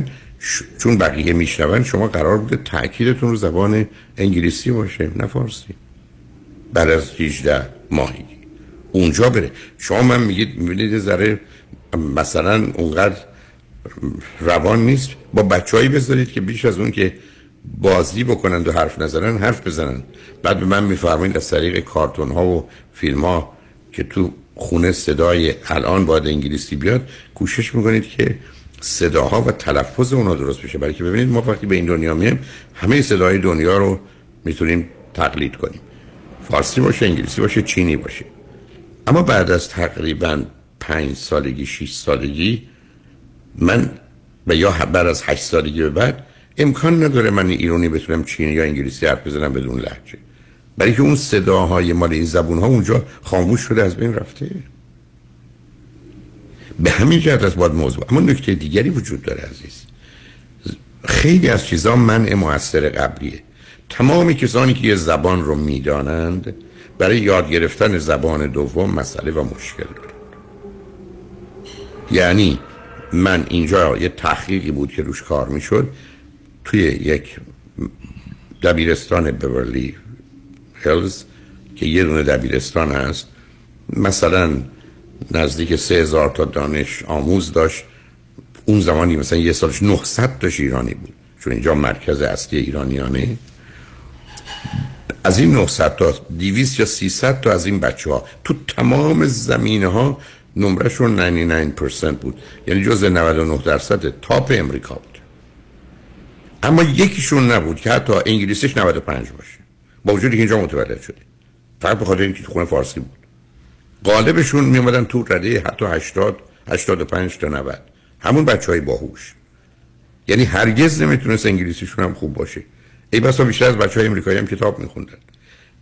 چون بقیه میشنون شما قرار بوده تاکیدتون رو زبان انگلیسی باشه نه فارسی. بعد از 18 ماهی. اونجا بره. شما من میگید می‌بینید ذره مثلا اونقدر روان نیست. با بچههایی بذارید که بیش از اون که بازی بکنند و حرف نزنن حرف بزنن بعد به من میفرمایید از طریق کارتون ها و فیلم ها که تو خونه صدای الان باید انگلیسی بیاد کوشش می‌کنید که صداها و تلفظ اونا درست بشه. برای که ببینید ما وقتی به این دنیا میایم همه صداهای دنیا رو می‌تونیم تقلید کنیم. فارسی باشه انگلیسی باشه چینی باشه. اما بعد از تقریبا پنج سالگی شیش سالگی من و یا بعد از هشت سالگی به بعد امکان نداره من ایرانی بتونم چینی یا انگلیسی حرف بزنم بدون لحجه برای که اون صداهای مال این زبون ها اونجا خاموش شده از بین رفته. به همین جهت از باید موضوع. اما نکته دیگری وجود داره عزیز. خیلی از چیزا منع موثر قبلیه. تمامی کسانی که یه زبان رو می‌دانند برای یاد گرفتن زبان دوم مسئله و مشکل یعنی من اینجا یه تحقیقی بود که روش کار می‌شد. توی یک دبیرستان بورلی هلز که یه دونه دبیرستان هست مثلا نزدیک سه هزار تا دانش آموز داشت. اون زمانی مثلا یه سالش 900 تاش ایرانی بود چون اینجا مرکز اصلی ایرانیانه. از این 900 تا 200 یا 300 تا از این بچه ها تو تمام زمینه ها نمرشون 99% بود. یعنی جز 99 درصد تاپ امریکا بود. اما یکیشون نبود که حتی انگلیسیش 95 باشه. با وجودی که اینجا متولد شده. فقط به خاطر اینکه خونه فارسی بود. غالبشون می اومدن تو رده حتی 80 85 تا 90 همون بچه های باهوش. یعنی هرگز نمی‌تونست انگلیسیشون هم خوب باشه. ای بسا بیشتر از بچه های امریکایی هم کتاب میخوندن.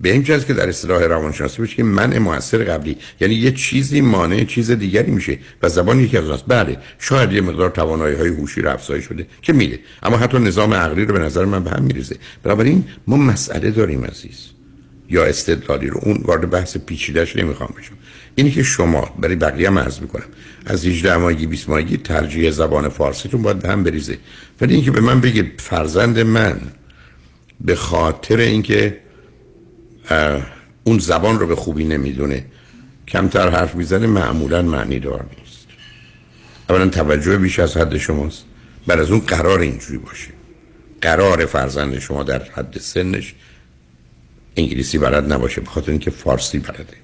به این که در اصطلاح روانشناسی بشه که من موثر قبلی یعنی یه چیزی مانع چیز دیگری میشه و زبان یکی از بله شاید یه مقدار توانایی های هوشی رو افزایش شده که میره اما حتی نظام عقلی رو به نظر من به هم میریزه. بنابراین ما مسئله داریم عزیز. یا استدلالی رو. اون وارد بحث پیچیدهش نمی‌خوام بشم. اینی که شما برای بقیه هم عرض می‌کنم از 18 ماهگی 20 ماهگی ترجیح زبان فارسیتون باید به هم بریزه. ولی اینکه به من بگید فرزند من به خاطر اینکه اون زبان رو به خوبی نمی‌دونه. کمتر حرف می‌زنه معمولا معنی دار نیست. اولا توجه بیش از حد شماست. بعد از اون قرار اینجوری باشه. قرار فرزند شما در حد سنش انگلیسی بلد نباشه به خاطر اینکه فارسی بلده.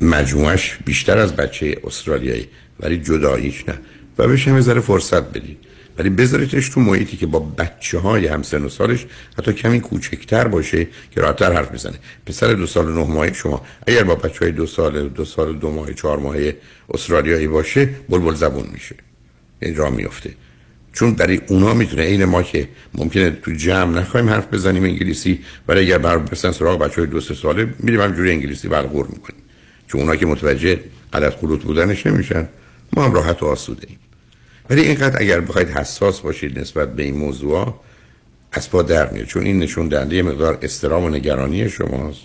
مجموعش بیشتر از بچه استرالیایی ولی جداییش نه. و بهش هم ذره فرصت بدید. ولی بذاریدش تو محیطی که با بچه های همسن و سالش حتی کمی کوچکتر باشه که راحتتر حرف بزنه پسر دو سال نه ماهه شما اگر با بچه های دو سال دو سال دو ماه چهار ماهه استرالیایی باشه بلبل زبون میشه. این را میفته چون برای اونا می‌تونه عین ما که ممکنه تو جمع نخوایم حرف بزنیم انگلیسی ولی اگر بر بسن سراغ بچه های دو سه ساله میریم همجوری انگلیسی برقور می‌کنیم. چون اونا که متوجه غلط خلوط بودنش نمیشن. ما هم راحت و آسوده ایم. ولی اینقدر اگر بخواید حساس باشید نسبت به این موضوع از پا در میاد. چون این نشون دهنده مقدار استرام و نگرانی شماست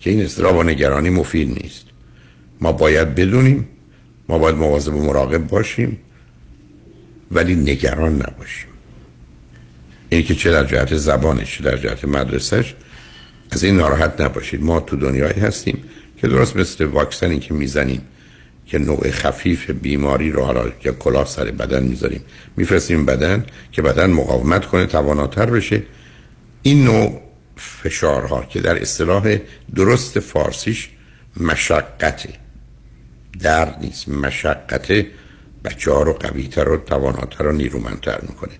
که این استرام و نگرانی مفید نیست. ما باید بدونیم ما باید مواظب و مراقب باشیم ولی نگران نباشیم. این که چه در جهت زبانش چه در جهت مدرسهش از این ناراحت نباشید. ما تو دنیایی هستیم که درست مثل واکسنی که می‌زنیم که نوع خفیف بیماری رو حالا که کلاه سر بدن می‌ذاریم. میفرستیم بدن که بدن مقاومت کنه تواناتر بشه. این نوع فشارها که در اصطلاح درست فارسیش مشقته. درد نیست مشقته. بچه ها رو قویتر و تواناتر و نیرومندتر می‌کنه.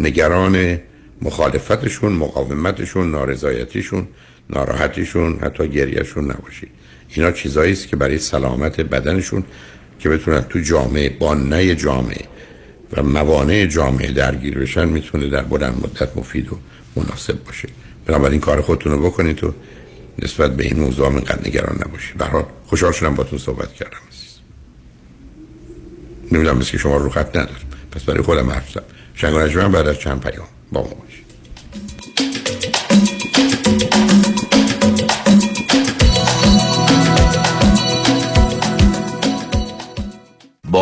نگران مخالفتشون مقاومتشون نارضایتیشون ناراحتیشون حتی گریهشون نباشید. اینا چیزایی است که برای سلامت بدنشون که بتونن تو جامعه با نه جامعه و موانع جامعه درگیر بشن می‌تونه در بلند مدت مفید و مناسب باشه. بنابراین کار خودتون رو بکنید تو نسبت به این موضوع اینقدر نگران نباشید. به حال خوشحال شدم باتون صحبت کردم عزیز. نمی‌دونم که شما رو خط ندارم. پس برای خودم حرف زدم. شنگ بعد از چند پیام با ما باشید.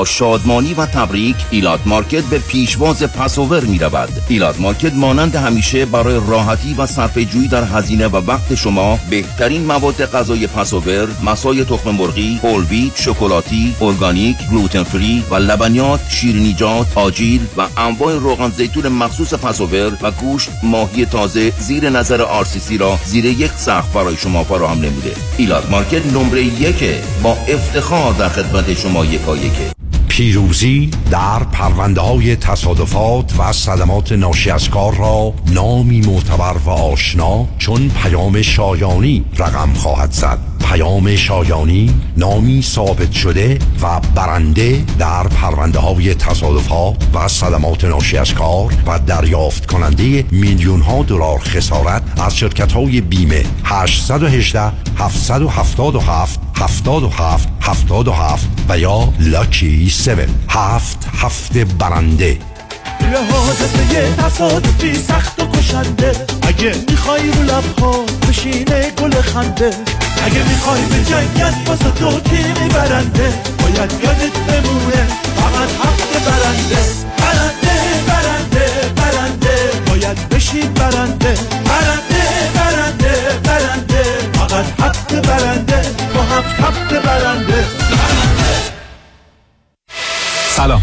شادمانی و تبریک Elat Market به پیشواز Passover می رود Elat Market مانند همیشه برای راحتی و صرفه جویی در هزینه و وقت شما بهترین مواد غذای Passover مصای تخم مرغی whole شکلاتی ارگانیک gluten free و لبنیات شیرینی‌جات آجیل و انواع روغن زیتون مخصوص پسوور و گوشت ماهی تازه زیر نظر آرسیسی را زیر یک سقف برای شما فراهم نموده. ایلات مارکت نمره یک با افتخار در خدمت شما یکا یکه پیروزی در پرونده های تصادفات و صدمات ناشی از کار را نامی معتبر و آشنا چون پیام شایانی رقم خواهد زد. پیام شایانی نامی ثابت شده و برنده در پرونده های تصادفات و صدمات ناشی از کار و دریافت کننده میلیون ها دلار خسارت از شرکت های بیمه 818 777 77 77 و یا لاکی 7 هفت هفته برنده. یه حادثه تصادفی سخت و کشنده. اگه می‌خوای رو لبها بشینه گل خنده. اگه می‌خوای به جنگت واسه تو تیمی برنده باید یادت بمونه فقط حق برنده. برنده برنده برنده. باید برنده برنده. برنده. سلام.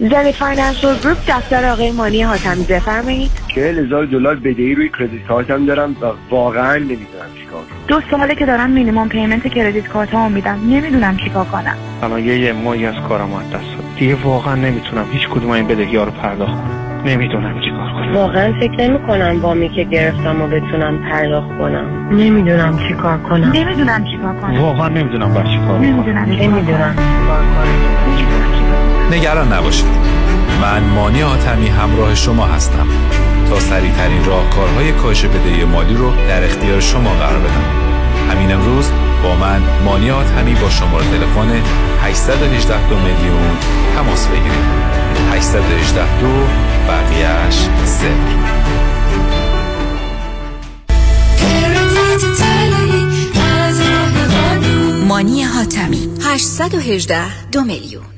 زنی Financial Group دفتر آقای مانی حاتمی بفرمایید. چهل هزار دلار بدهی روی کردیت کارتم دارم و واقعا نمی‌دونم چیکار کنم. دو ساله که دارم مینیمم پیمنت کردیت کارت ها میدم. نمی‌دونم چیکار کنم. الان یه ماهی از کارم از دست داد دیگه واقعا نمی‌تونم هیچ کدوم این بدهی ها رو پرداخت کنم. نمی‌دونم چیکار کنم. واقعا فکر نمی کنم وامی که گرفتم و بتونم پرداخت کنم. نمی‌دونم چیکار کنم. نمی‌دونم چیکار کنم. واقعا نمی‌دونم باید چیکار کنم. نمی‌دونم نمی‌دونم چیکار کنم. نگران نباشید. من مانی آتمی همراه شما هستم تا سریع ترین راهکارهای کاهش بدهی مالی رو در اختیار شما قرار بدم. همین امروز با من مانی آتمی با شماره تلفن 818 دو میلیون تماس بگیرید. 818 دو بقیهش صفر. مانی حاتمی 818 دو میلیون.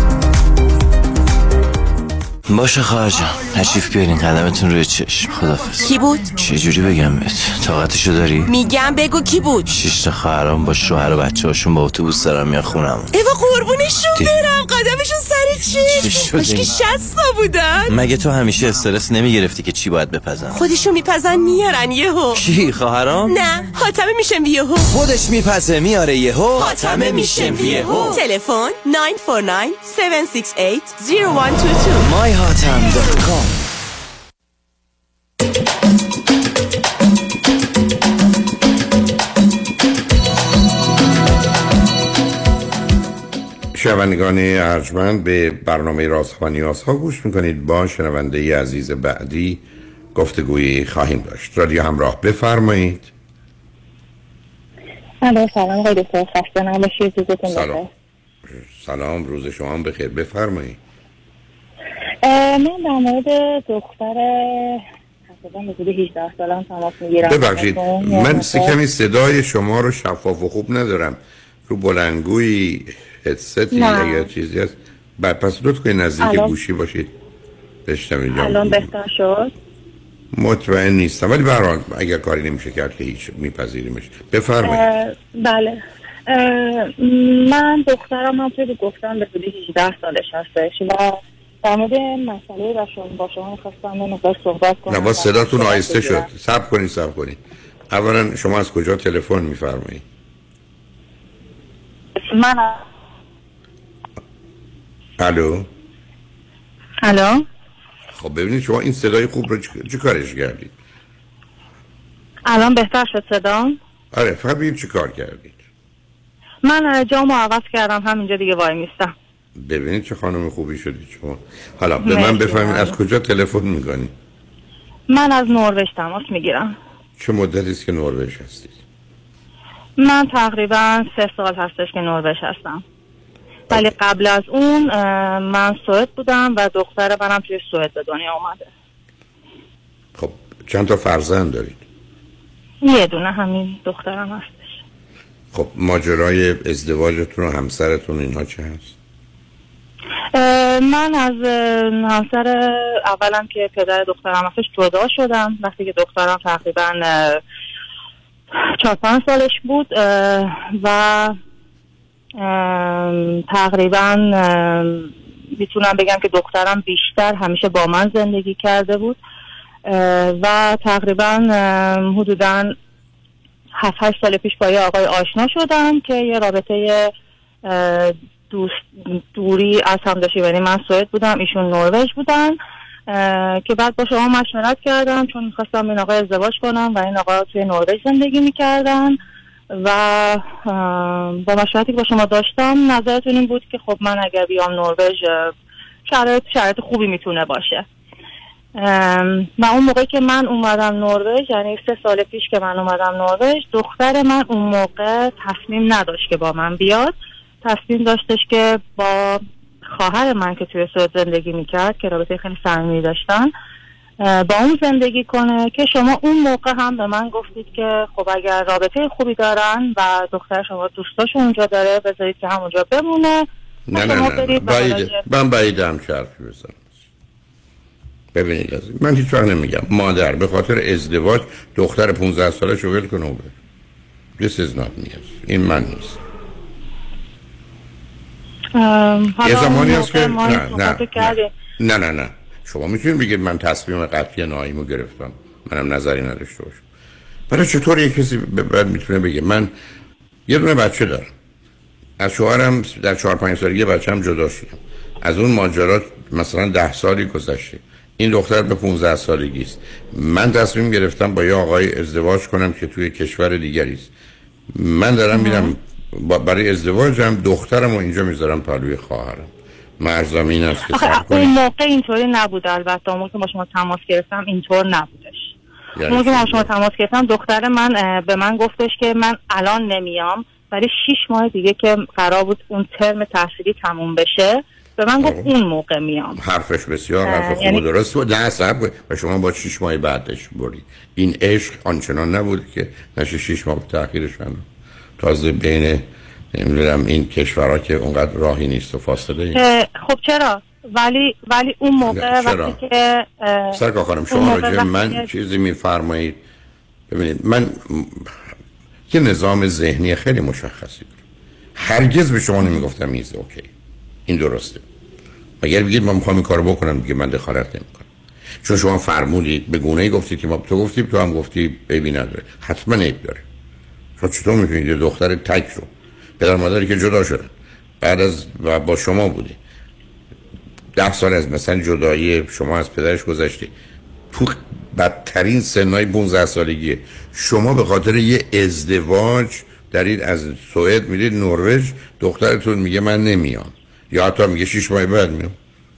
باشه خواهر جان. تشریف بیارین قدمتون روی چشم. خدافز کی بود؟ چه جوری بگم بهت؟ طاقتشو داری؟ میگم بگو کی بود؟ شش تا خواهرام با شوهر و بچه هاشون با اتوبوس دارن میان خونم ایوا قربونشون برم قدمشون چی؟ که شستا بودن مگه تو همیشه استرس نمی‌گرفتی که چی باید بپزن؟ خودشون میپزن میارن یهو. کی خواهرام؟ نه حاتمه میشم یهو. خودش میپزه میاره یهو. حاتمه میشم یهو. تلفن 949 768 0122 مای شنوندگان ارجمند به برنامه راست و نیاز ها گوش می‌کنید. با شنونده ی عزیز بعدی گفتگویی خواهیم داشت. رادیو همراه بفرمایید. الو سلام. آقای دکتر خسته نباشید. روزتون سلام. سلام. روز شما هم بخیر. بفرمایید. من در مورد دختر حدود 18 سالم تماس می‌گیرم. ببخشید. من کمی صدای شما رو شفاف و خوب ندارم. رو بلنگوی هدستی نه. یا چیزی هست. بعد پس لطف کنید نزدیک الان- گوشی باشید. بشنوید الان بهتر شد. مطمئن نیستم. ولی به هر حال اگر کاری نمیشه کرد که هیچ میپذیریمش. بفرمایید. اه، بله. من دخترم هم توی گفتم به حدود 18 سالش هستش و در مورد مسئله شما با شما خواستم مقدار صحبت کنم. نه با صداتون و آهسته شد. سب کنید سب کنید. اولا شما از کجا تلفن میفرمایید؟ من الو؟ الو؟ خب ببینید شما این صدای خوب رو چی, کارش کردید؟ الان بهتر شد صدام آره فقط بگید چی کار کردید. من جامو عوض کردم همینجا دیگه وای میستم. ببینید چه خانم خوبی شدید شما. حالا به من بفهمید از. کجا تلفن می‌کنید من از نروژ تماس می‌گیرم. چه مدتی است که نروژ هستید؟ من تقریبا سه سال هستش که نروژ هستم. ولی قبل از اون من سوئد بودم و دختر منم توی سوئد به دنیا آمده خب چند تا فرزند دارید؟ یه دونه همین دخترم هستش. خب ماجرای ازدواجتون و همسرتون اینها چه هست؟ من از همسر اولم که پدر دخترم هستش جدا شدم. وقتی که دخترم تقریبا چهار پنج سالش بود و تقریبا می‌تونم بگم که دخترم بیشتر همیشه با من زندگی کرده بود. و تقریبا حدودا هفت هشت سال پیش با یه آقای آشنا شدم که یه رابطه دوست دوری از هم داشتیم. یعنی من سوئد بودم ایشون نروژ بودن که بعد با شما مشورت کردم چون می‌خواستم این آقای ازدواج کنم و این آقا توی نروژ زندگی می‌کردن. و با مشورتی که با شما داشتم نظرتون این بود که خب من اگر بیام نروژ شرایط شرایط خوبی می‌تونه باشه. و اون موقع که من اومدم نروژ یعنی سه سال پیش که من اومدم نروژ دختر من اون موقع تصمیم نداشت که با من بیاد. تصمیم داشتش که با خواهر من که توی سوئد زندگی می‌کرد که رابطه خیلی صمیمی داشتن با اون زندگی کنه که شما اون موقع هم به من گفتید که خب اگر رابطه خوبی دارن و دختر شما دوستاش اونجا داره بذارید که همونجا بمونه. نه نه نه, بعیده. من بعیدم چه حرفی بزنم. ببینید عزیز، من هیچ وقت نمیگم. مادر به خاطر ازدواج دختر 15 ساله شو ول کنه بره. This is not me. این من نیست. یه زمانی هست که نه نه. نه نه نه. شما می‌تونید بگید من تصمیم قطعی نهاییمو گرفتم. منم نظری نداشته باشم. برای چطور یه کسی بعد می‌تونه بگه من یه دونه بچه دارم. از شوهرم در چهار پنج سالگی بچه‌م جدا شدم. از اون ماجرات مثلا ده سالی گذشته. این دختر به 15 سالگی است. من تصمیم گرفتم با یه آقای ازدواج کنم که توی کشور دیگری است. من دارم میرم برای ازدواجم دخترم رو اینجا می‌ذارم پلوی خواهرم. مرزم این است که آخه اون موقع اینطوری نبود البته. اون موقع که با شما تماس گرفتم اینطور نبودش. یعنی اون موقع؟ شما تماس گرفتم دختر من به من گفتش که من الان نمیام ولی شیش ماه دیگه که قرار بود اون ترم تحصیلی تموم بشه به من گفت اون موقع میام. حرفش بسیار حرف خوب یعنی- درست بود. نه کنید. و شما با شیش ماه بعدش برید این عشق آنچنان نبود که نشه شیش ماه تاخیرش هم. تازه بین نمی‌دونم این کشورها که اونقدر راهی نیست و فاصله ای. اه، خب چرا؟ ولی ولی اون موقع؟ وقتی که سرکار خانم شما راجع من که- چیزی میفرمایید؟ ببینید من یه نظام ذهنی خیلی مشخصی دارم هرگز به شما نمی‌گفتم میز اوکی. این درسته. اگر بگید من می‌خوام این کارو بکنم دیگه من دخالت نمی‌کنم. چون شما فرمودید به گونه ای گفتید که ما تو گفتیم تو هم گفتی بیبی نداره. حتما عیب داره. چطور می‌تونید یه دختر تک رو پدر مادری که جدا شدن. بعد از و با شما بوده ده سال از مثلا جدایی شما از پدرش گذشته تو بدترین سنهای 15 سالگیه. شما به خاطر یه ازدواج دارید از سوئد میرید نروژ دخترتون میگه من نمیام. یا حتی میگه شش ماه بعد میام.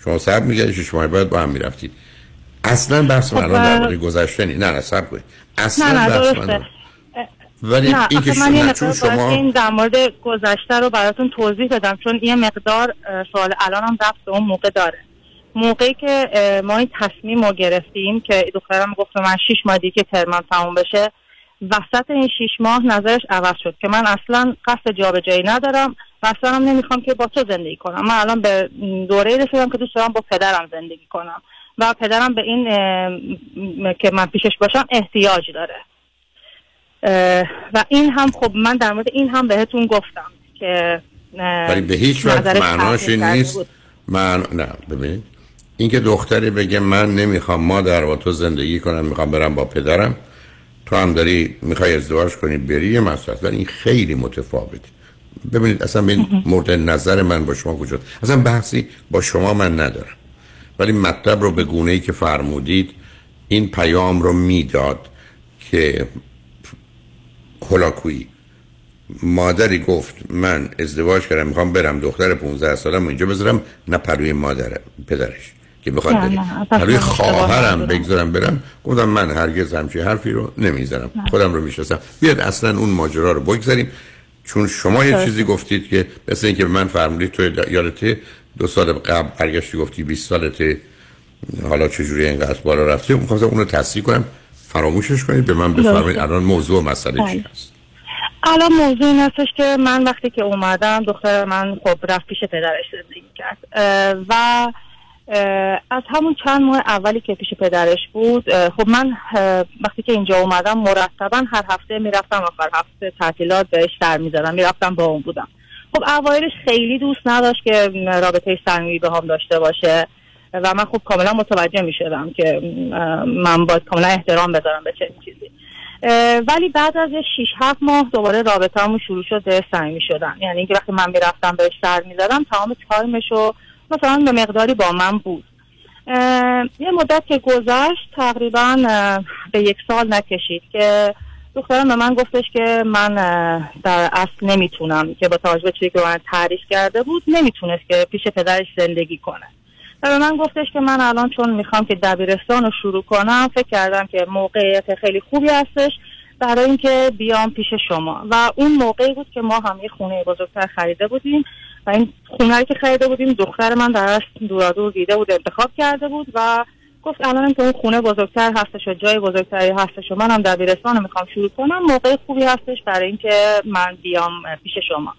شما صبر میگه شش ماه بعد با هم می‌رفتید اصلا بحث من خب، الان درباره گذشته نیست. نه نه صبر کنید. اصلا نه نه بحث من ولی نه این که آخه من یه شما مقدار این در مورد گذشته رو براتون توضیح بدم چون یه مقدار سوال الان هم رفت اون موقع داره. موقعی که ما این تصمیم رو گرفتیم که دخترم گفت من شیش ماه دیگه که ترمم تموم بشه وسط این شیش ماه نظرش عوض شد که من اصلا قصد جابجایی ندارم و اصلا هم نمی‌خوام که با تو زندگی کنم. من الان به دوره رسیدم که دوست دارم با پدرم زندگی کنم و پدرم به این که من پیشش باشم احتیاج داره. و این هم خب من در مورد این هم بهتون گفتم که ولی به هیچ نظرش معناش این نیست. من نه ببینید. اینکه دختری بگه من نمی‌خوام مادر با تو زندگی کنم می‌خوام برم با پدرم تو هم داری می‌خوای ازدواج کنی بری یه مسئله. ولی این خیلی متفاوته. ببینید اصلا این مورد نظر من با شما کجا اصلا بحثی با شما من ندارم. ولی مطلب رو به گونه ای که فرمودید این پیام رو می‌داد که هلاکویی مادری گفت من ازدواج کردم می‌خوام برم. دختر 15 سالم اینجا بذارم نه پروی مادر پدرش که بخواد اصلا پروی خواهرم. بگذارم برم. گفتم من هرگز همچین حرفی رو نمی‌زنم خودم رو می‌شناسم. بیاد اصلا اون ماجرا رو بگذاریم. چون شما یه. چیزی گفتید که مثل اینکه به من فرمودید تو یادته دو سال قبل برگشتی گفتی 20 سالته حالا چجوری اینقدر بالا رفته می‌خواستم اون رو تصحیح کنم. فراموشش کنید به من بفرمایید. الان موضوع مسئله چی بله. هست الان موضوع این هستش که من وقتی که اومدم دختر من خب رفت پیش پدرش زندگی کرد. و از همون چند ماه اولی که پیش پدرش بود خب من وقتی که اینجا اومدم مرتبا هر هفته می‌رفتم آخر هفته تعطیلات بهش سر می‌زدم می‌رفتم با اون بودم. خب اوایلش خیلی دوست نداشت که رابطه صمیمی به هم داشته باشه. و من خب کاملا متوجه می شدم که من باید کاملا احترام بذارم به چنین چیزی. ولی بعد از یه شیش هفت ماه دوباره رابطه‌مون شروع شد به صمیمی شدن یعنی اینکه وقتی من می‌رفتم بهش سر می‌زدم تمام تایمش رو مثلا به مقداری با من بود. یه مدت که گذشت تقریبا به یک سال نکشید که دخترم به من گفتش که من در اصل نمی‌تونم که با توجه به چیزی که من تعریف کرده بود نمی‌تونست که پیش پدرش زندگی کنه. و به من گفتش که من الان چون می‌خوام که دبیرستان رو شروع کنم فکر کردم که موقعیت خیلی خوبی هستش برای اینکه بیام پیش شما و اون موقعی بود که ما هم یه خونه بزرگتر خریده بودیم و این خونه که خریده بودیم دختر من در اصل دورادور دیده بود انتخاب کرده بود و گفت الان که اون خونه بزرگتر هستش و جای بزرگتری هستش و منم دبیرستان رو می‌خوام شروع کنم موقع خوبی هستش برای اینکه من بیام پیش شما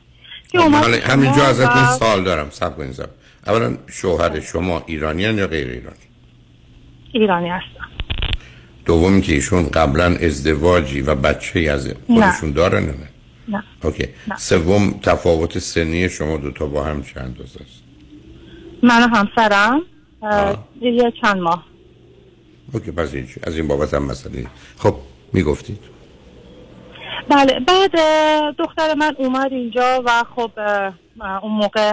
که پیش همینجا ازتون سوال دارم سب کنید. اولا شوهر شما ایرانیان یا غیر ایرانی؟ ایرانی هستم. دومی که ایشون قبلا ازدواجی و بچه از خودشون دارن نه؟ نه. اوکی. نه. سوم تفاوت سنی شما دو تا با هم چند اندازه است؟ من و همسرم یه چند ماه. اوکی پس هیچ از این بابت هم مسئله. خب می‌گفتید؟ بله بعد دختر من اومد اینجا و خب اون موقع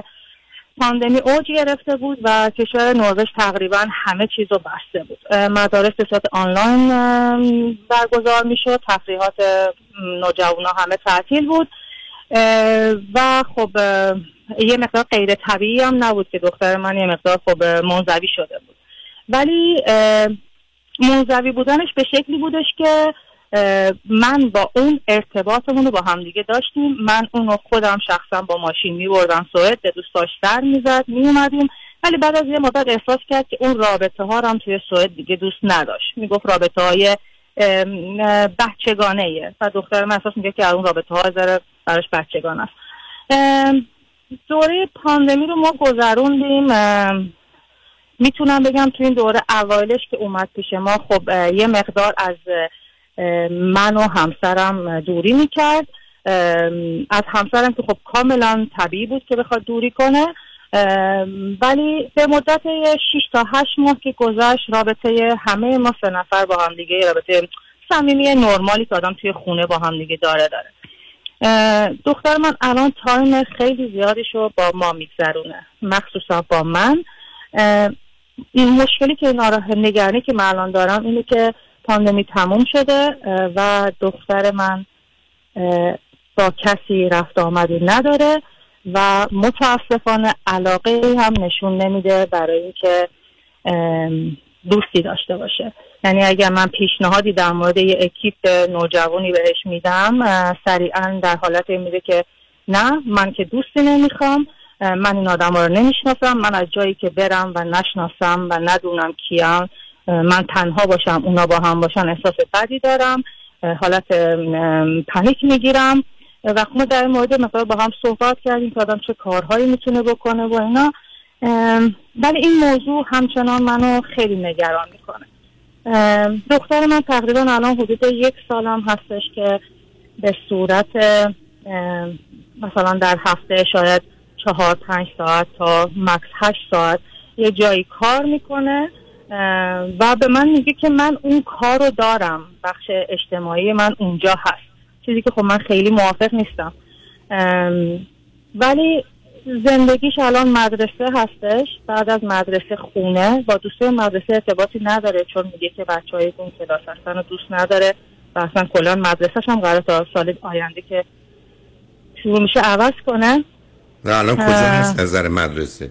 پاندمی اوج گرفته بود و کشور نروژ تقریبا همه چیز رو بسته بود. مدارس به صورت آنلاین برگزار می‌شد. تفریحات نوجوانا همه تعطیل بود. و خب یه مقدار غیر طبیعی هم نبود که دختر من یه مقدار خب منزوی شده بود. ولی منزوی بودنش به شکلی بودش که من با اون ارتباطمون رو با همدیگه داشتیم. من اونو خودم شخصا با ماشین میبردم سوئد به دوستاش سر می‌زد میومدیم ولی بعد از یه مدت احساس کرد که اون رابطه ها رو هم توی سوئد دیگه دوست نداشت. می‌گفت رابطه های بچگانه ایه. و دختر من احساس میگه که اون رابطه ها ذره براش بچگان است. دوره پاندمی رو ما گذروندیم. می‌تونم بگم تو این دوره اوایلش که اومد پیش ما خب یه مقدار از من و همسرم دوری می‌کرد. از همسرم که خب کاملا طبیعی بود که بخواد دوری کنه. ولی به مدت 6 تا 8 ماه که گذشت رابطه همه ما سه نفر با هم دیگه رابطه صمیمی نرمالی که آدم توی خونه با هم دیگه داره داره. دختر من الان تایم خیلی زیادیش رو با ما میگذرونه. مخصوصا با من. این مشکلی که ناراه نگرانی که من الان دارم اینه که پاندمی تموم شده و دختر من با کسی رفت آمدی نداره و متاسفانه علاقه هم نشون نمیده برای اینکه دوستی داشته باشه. یعنی اگر من پیشنهادی در مورد یه اکیپ نوجوانی بهش میدم سریعا در حالت میده که نه من که دوستی نمی‌خوام من این آدم رو نمی‌شناسم من از جایی که برم و نشناسم و ندونم کیم من تنها باشم اونا با هم باشن احساس بدی دارم حالت پنیک می‌گیرم. و ما در مورد مثلا با هم صحبت کردیم که آدم چه کارهایی می‌تونه بکنه و اینا. ولی این موضوع همچنان منو خیلی نگران می‌کنه. دختر من تقریبا الان حدود یک سالم هستش که به صورت مثلا در هفته شاید چهار پنج ساعت تا مکس هشت ساعت یه جایی کار می‌کنه. و به من میگه که من اون کار رو دارم بخش اجتماعی من اونجا هست. چیزی که خب من خیلی موافق نیستم. ولی زندگیش الان مدرسه هستش بعد از مدرسه خونه با دوستای مدرسه ارتباطی نداره چون میگه که بچه های اون کلاس هستن و دوست نداره و اصلا کلا مدرسهش هم قرار تا سال آینده که شروع میشه عوض کنه. نه الان کجا. هست نظر مدرسه؟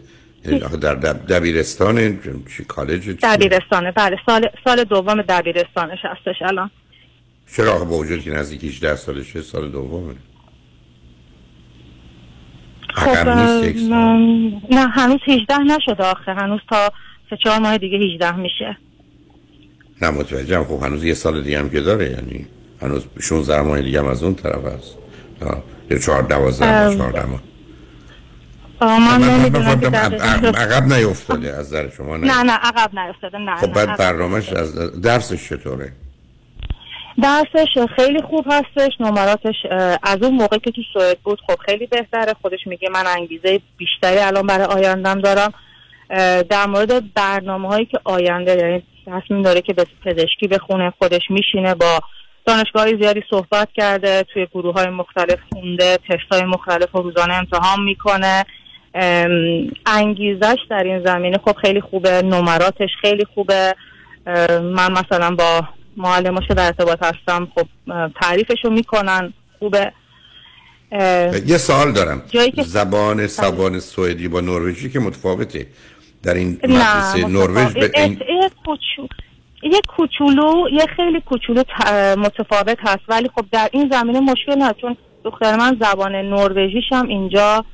در دب- دبیرستان چی کالج چی؟ دبیرستانه بله. سال سال دوم دبیرستانش هستش الان. چرا با وجود که نزدیک 18 سالشه سال دومه؟ خب نه هنوز 18 نشده آخه. هنوز تا سه چهار ماه دیگه 18 میشه. نه متوجهم. خب هنوز یه سال دیگه هم که داره یعنی هنوز 16 ماه دیگه هم از اون طرف هست. آه، یا 4 12 ماه ام. 14 ماه. آه، من نمی‌دونم عقب- نیفتاده از نظر شما نه؟ نه نه عقب نیفتاده نه خب بعد برنامهش از درسش چطوره؟ درسش خیلی خوب هستش نمراتش از اون موقع که تو سوئد بود خب خیلی بهتره. خودش میگه من انگیزه بیشتری الان برای آیندم دارم. در مورد برنامه هایی که آینده یعنی تصمیم داره که به پزشکی بخونه خودش میشینه با دانشگاه زیادی صحبت کرده توی گروه های مختلف خونده تست های مختلف رو روزانه امتحان می‌کنه. انگیزش در این زمینه. خب خیلی خوبه نمراتش خیلی خوبه. من مثلا با معلماش در ارتباط هستم. خب تعریفشو می‌کنن. خوبه. یه سوال دارم. جایی که- زبان زبان سوئدی با نروژی که متفاوته. در این مدرسه نروژ به این یه کوچو یه کوچولو یه خیلی کوچولو متفاوت هست. ولی خب در این زمینه مشکل نه چون دختر من زبان نروژیش هم اینجا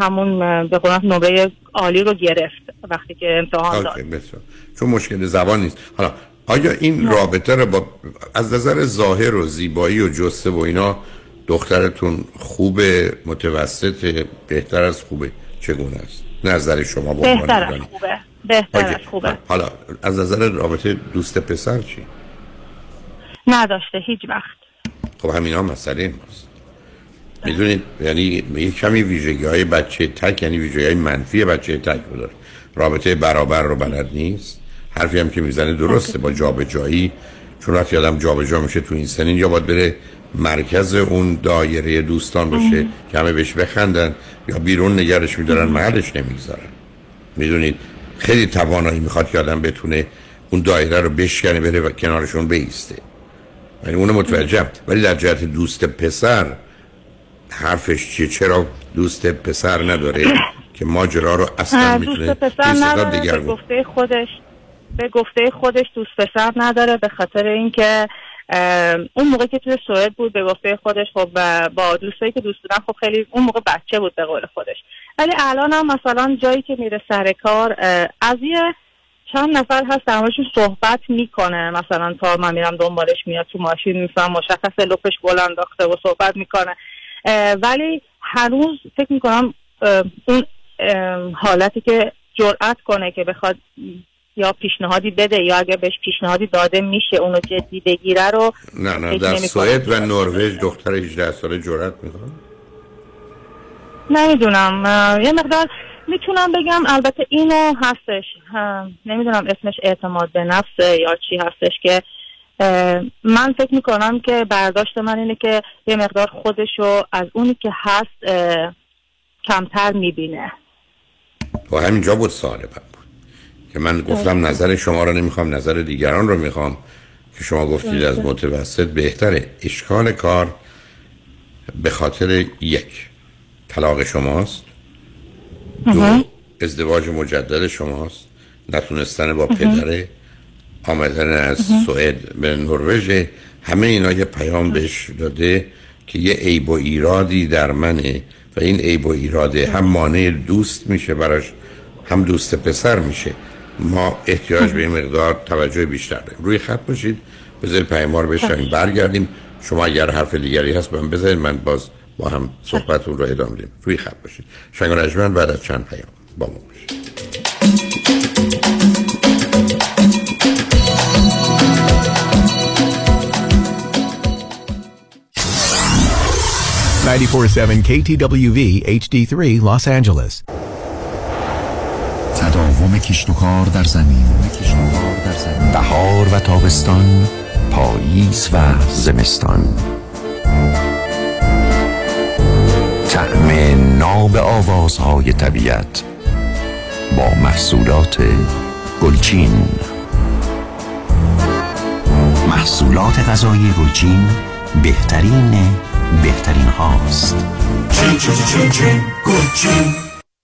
همون به قولن نمره عالی رو گرفت وقتی که امتحان داد. بسیار. چون مشکل زبان نیست. حالا آیا این رابطه رو با از نظر ظاهر و زیبایی و جسته و اینا دخترتون خوبه متوسط بهتر از خوبه چگونه است؟ نظر شما عنوان بهتر از. خوبه. بهتر. از خوبه. حالا از نظر رابطه دوست پسر چی؟ نداشته هیچ وقت. خب همینا مسئله ماست. می‌دونید یعنی یه کمی ویژگی های بچه تک یعنی ویژگی های منفی بچه تک رو داره رابطه برابر رو بلد نیست. حرفی هم که می‌زنه درسته با جابجایی. چون وقتی آدم جابجا میشه تو این سنین یا باید بره مرکز اون دایره دوستان باشه که همه بهش بخندن یا بیرون نگرش میدارن محلش نمی‌گذارن. می‌دونید خیلی توانایی می‌خواد که آدم بتونه اون دایره رو بشکنه بره و کنارشون بیسته. یعنی اونو متوجهم. ولی در جهت دوست پسر حرفش چیه؟ چرا دوست پسر نداره که ماجرا رو اصلا می‌تونه دوست پسر نداره دیگر به گفته خودش به گفته خودش دوست پسر نداره به خاطر اینکه اون موقع که توی سوئد بود به گفته خودش خب با دوستایی که دوست دارن خب خیلی اون موقع بچه بود به قول خودش. ولی الان هم مثلا جایی که میره سر کار از یه چند نفر هست موردشون صحبت می‌کنه. مثلا تا من میرم دنبالش میاد تو ماشین میفهم مشخص لپش بلند انداخته و صحبت می‌کنه. ولی هنوز فکر می‌کنم اون حالتی که جرأت کنه که بخواد یا پیشنهادی بده یا اگر بهش پیشنهادی داده میشه اونو جدی بگیره رو نه نه در. سوئد و نروژ دختر 18 ساله جرأت می‌کنه؟ نمی‌دونم. یه مقدار می‌تونم بگم. البته اینو هستش. نمی‌دونم اسمش اعتماد به نفسه یا چی هستش که من فکر می‌کنم که برداشت من اینه که یه مقدار خودشو از اونی که هست کمتر می‌بینه. و همینجا بود سوال من بود. که من گفتم نظر شما رو نمی‌خوام نظر دیگران رو می‌خوام. که شما گفتید از متوسط بهتره. اشکال کار به خاطر یک طلاق شماست. دو ازدواج مجدد شماست. نتونستن با پدره آمدن از سوئد به نروژ همه اینا یه پیام بهش داده که یه عیب و ایرادی در منه و این عیب و ایراده هم مانع دوست میشه براش هم دوست پسر میشه. ما احتیاج به این مقدار توجه بیشتر داریم. روی خط باشید بذارید پیام رو بشنویم برگردیم. شما اگر حرف دیگری هست من بذارید من باز با هم صحبتون رو ادامه میدیم روی خط باشید. شنگ بعد از چند پیام با ما باشید. 947 KTWV HD3 Los Angeles. تداوم کشت و کار در زمین. بهار و تابستان پاییز و زمستان. طعم ناب آوازهای طبیعت با محصولات گلچین. محصولات غذایی گلچین بهترین بهترین هاست. چین چین چین چین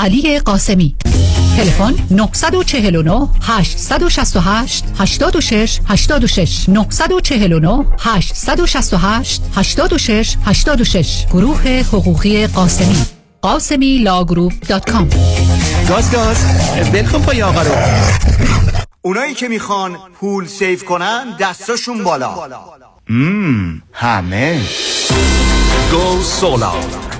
علی قاسمی. تلفن 949 868 86 86 949 868 86 86 گروه حقوقی قاسمی. قاسمی law group dot com. گاز گاز. ول کن پای آقا رو. اونایی که می‌خوان پول save کنن دستاشون بالا. مم، همه. Go Solar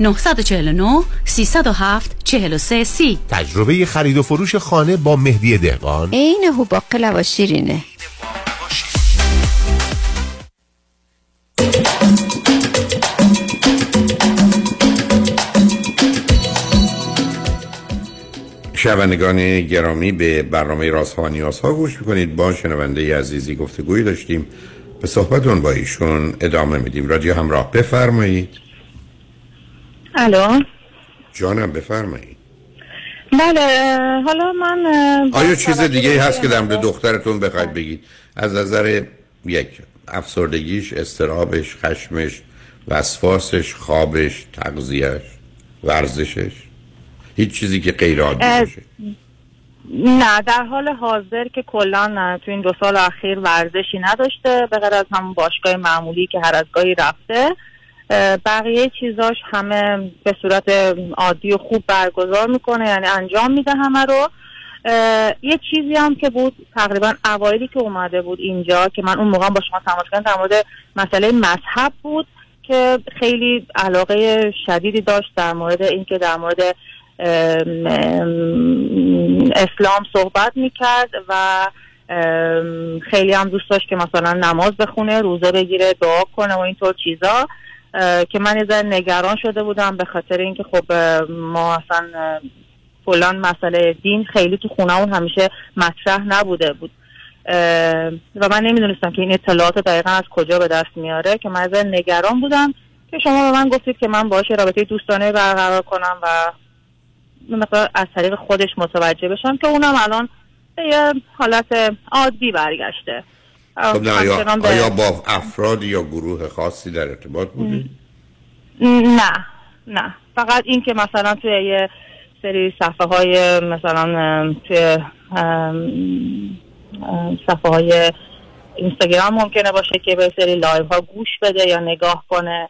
949 307 43 سی. تجربه خرید و فروش خانه با مهدی دهقان. عین هوباقلا و شیرینه شنوندگان گرامی به برنامه راست ها و نیاز ها گوش می‌کنید. با شنونده عزیزی گفتگویی داشتیم. به صحبتون با ایشون ادامه میدیم. رادیو همراه بفرمایید. الو؟ جانم بفرمایید. بله حالا من آیا چیز دیگه هست که در مورد دخترتون بخواید بگید؟ از نظر یک افسردگیش استرابش خشمش وسواسش خوابش تغذیهش ورزشش؟ هیچ چیزی که غیر عادی باشه نه در حال حاضر که کلا تو این دو سال اخیر ورزشی نداشته به غیر از همون باشگاه معمولی که هر از گاهی رفته. بقیه چیزاش همه به صورت عادی و خوب برگزار می‌کنه یعنی انجام میده همه رو. یه چیزی هم که بود تقریبا اوایلی که اومده بود اینجا که من اون موقع با شما تماس کردم در مورد مسئله مذهب بود که خیلی علاقه شدیدی داشت در مورد اینکه در مورد اسلام صحبت می‌کرد و خیلی هم دوست داشت که مثلا نماز بخونه روزه بگیره دعا کنه و اینطور چیزا. که من یه نگران شده بودم به خاطر اینکه خب ما اصلا فلان مسئله دین خیلی تو خونه اون همیشه مطرح نبوده بود. و من نمی‌دونستم که این اطلاعات دقیقا از کجا به دست میاره که من نگران بودم که شما به من گفتید که من باشه رابطه دوستانه برقرار کنم و از طریق خودش متوجه بشم که اونم الان به یه حالت عادی برگشته. خب نه آیا, آیا با افراد یا گروه خاصی در ارتباط بودی؟ نه نه. فقط این که مثلا توی یه سری صفحه های مثلا توی صفحه های اینستاگرام ممکنه باشه که یه سری live ها گوش بده یا نگاه کنه.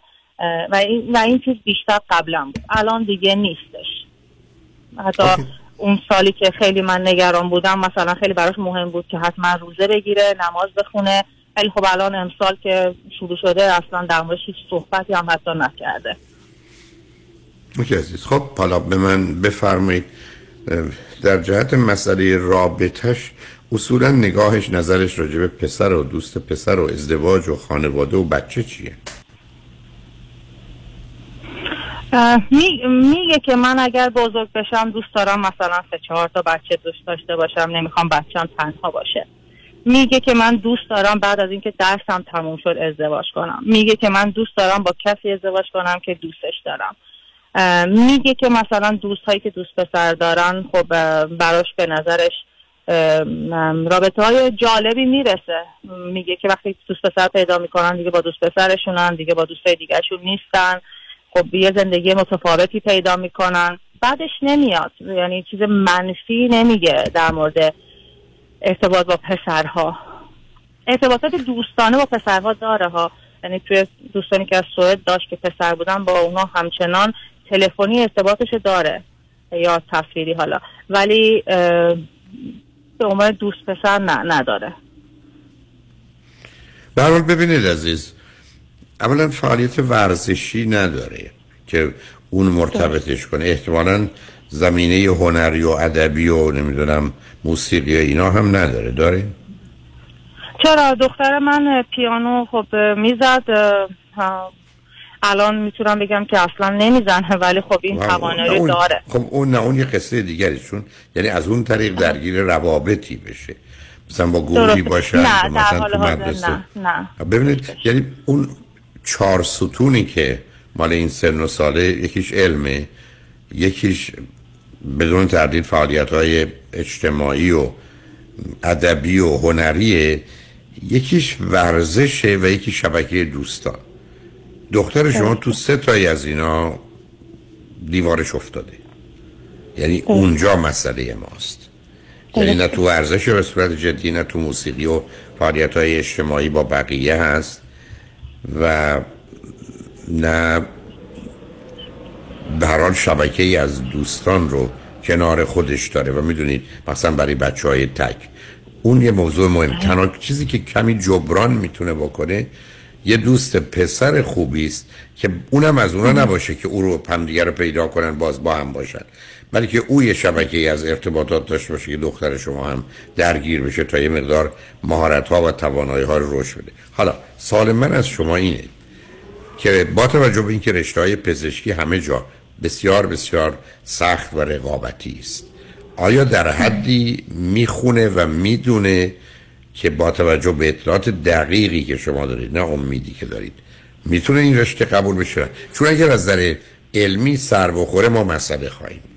و این, و این چیز بیشتر قبلا بود. الان دیگه نیستش. حتی اون سالی که خیلی من نگران بودم مثلا خیلی براش مهم بود که حتما روزه بگیره نماز بخونه. ولی خب الان امسال که شروع شده اصلا در موردش هیچ صحبتی هم حتی نکرده. OK عزیز. خب حالا به من بفرمایید. در جهت مسئله رابطش اصولا نگاهش نظرش راجع به پسر و دوست پسر و ازدواج و خانواده و بچه چیه؟ می- میگه که من اگر بزرگ بشم دوست دارم مثلا سه چهار تا بچه دوست داشته باشم نمی‌خوام بچم تنها باشه. میگه که من دوست دارم بعد از اینکه درسم تموم شد ازدواج کنم. میگه که من دوست دارم با کسی ازدواج کنم که دوستش دارم. میگه که مثلا دوست هایی که دوست پسر دارن خب براش به نظرش رابطه های جالبی می‌رسه. میگه که وقتی دوست پسر پیدا می‌کنن دیگه با دوست پسرشونن دیگه با دوست دیگرشون نیستن. خب یه زندگی متفاوتی پیدا می‌کنن. بعدش نمیاد. یعنی چیز منفی نمیگه در مورد ارتباط با پسرها. ارتباطات دوستانه با پسرها داره ها. یعنی توی دوستانی که از سوئد داشت که پسر بودن با اونا همچنان تلفنی ارتباطش داره. یا تصویری حالا. ولی به عنوان دوست پسر نه نداره. به هر حال ببینید عزیز اولا فعالیت ورزشی نداره که اون مرتبطش کنه. احتمالا زمینه هنری و ادبی و نمی‌دونم موسیقی اینا هم نداره. داره؟ چرا؟ دختر من پیانو خب می‌زد الان می‌تونم بگم که اصلا نمی‌زنه ولی خب این توانایی داره. خب اون نه اون یه قصه دیگری چون یعنی از اون طریق درگیر روابطی بشه. مثلا با گروهی. باشن نه در حال حاضر نه نه. ببینید یعنی اون چهار ستونی که مال این سن و ساله یکیش علمه یکیش بدون تردید فعالیت های اجتماعی و ادبی و هنریه یکیش ورزشه و یکی شبکه دوستان. دختر شما تو سه تایی از اینا دیوارش افتاده. یعنی اونجا مسئله ماست. یعنی نه تو ورزش به صورت جدی نه تو موسیقی و فعالیت های اجتماعی با بقیه هست. و نه هر حال شبکه ای از دوستان رو کنار خودش داره و می‌دونید مثلا برای بچه های تک. اون یه موضوع مهم. تنها چیزی که کمی جبران می‌تونه بکنه یه دوست پسر خوبی است که اونم از اونا نباشه که او رو همدیگه رو پیدا کنن باز با هم باشن. بلکه او یه شبکه از ارتباطات داشته باشه که دختر شما هم درگیر بشه تا یه مقدار مهارت ها و توانایی ها رو رشد بده. حالا سال من از شما اینه که با توجه به اینکه رشته های پزشکی همه جا بسیار بسیار سخت و رقابتی است آیا در حدی می‌خونه و می‌دونه که با توجه به اطلاعات دقیقی که شما دارید نه امیدی که دارید می‌تونه این رشته قبول بشه؟ چون اگر از نظر علمی سر بخوره ما مسئله خواهیم. اه،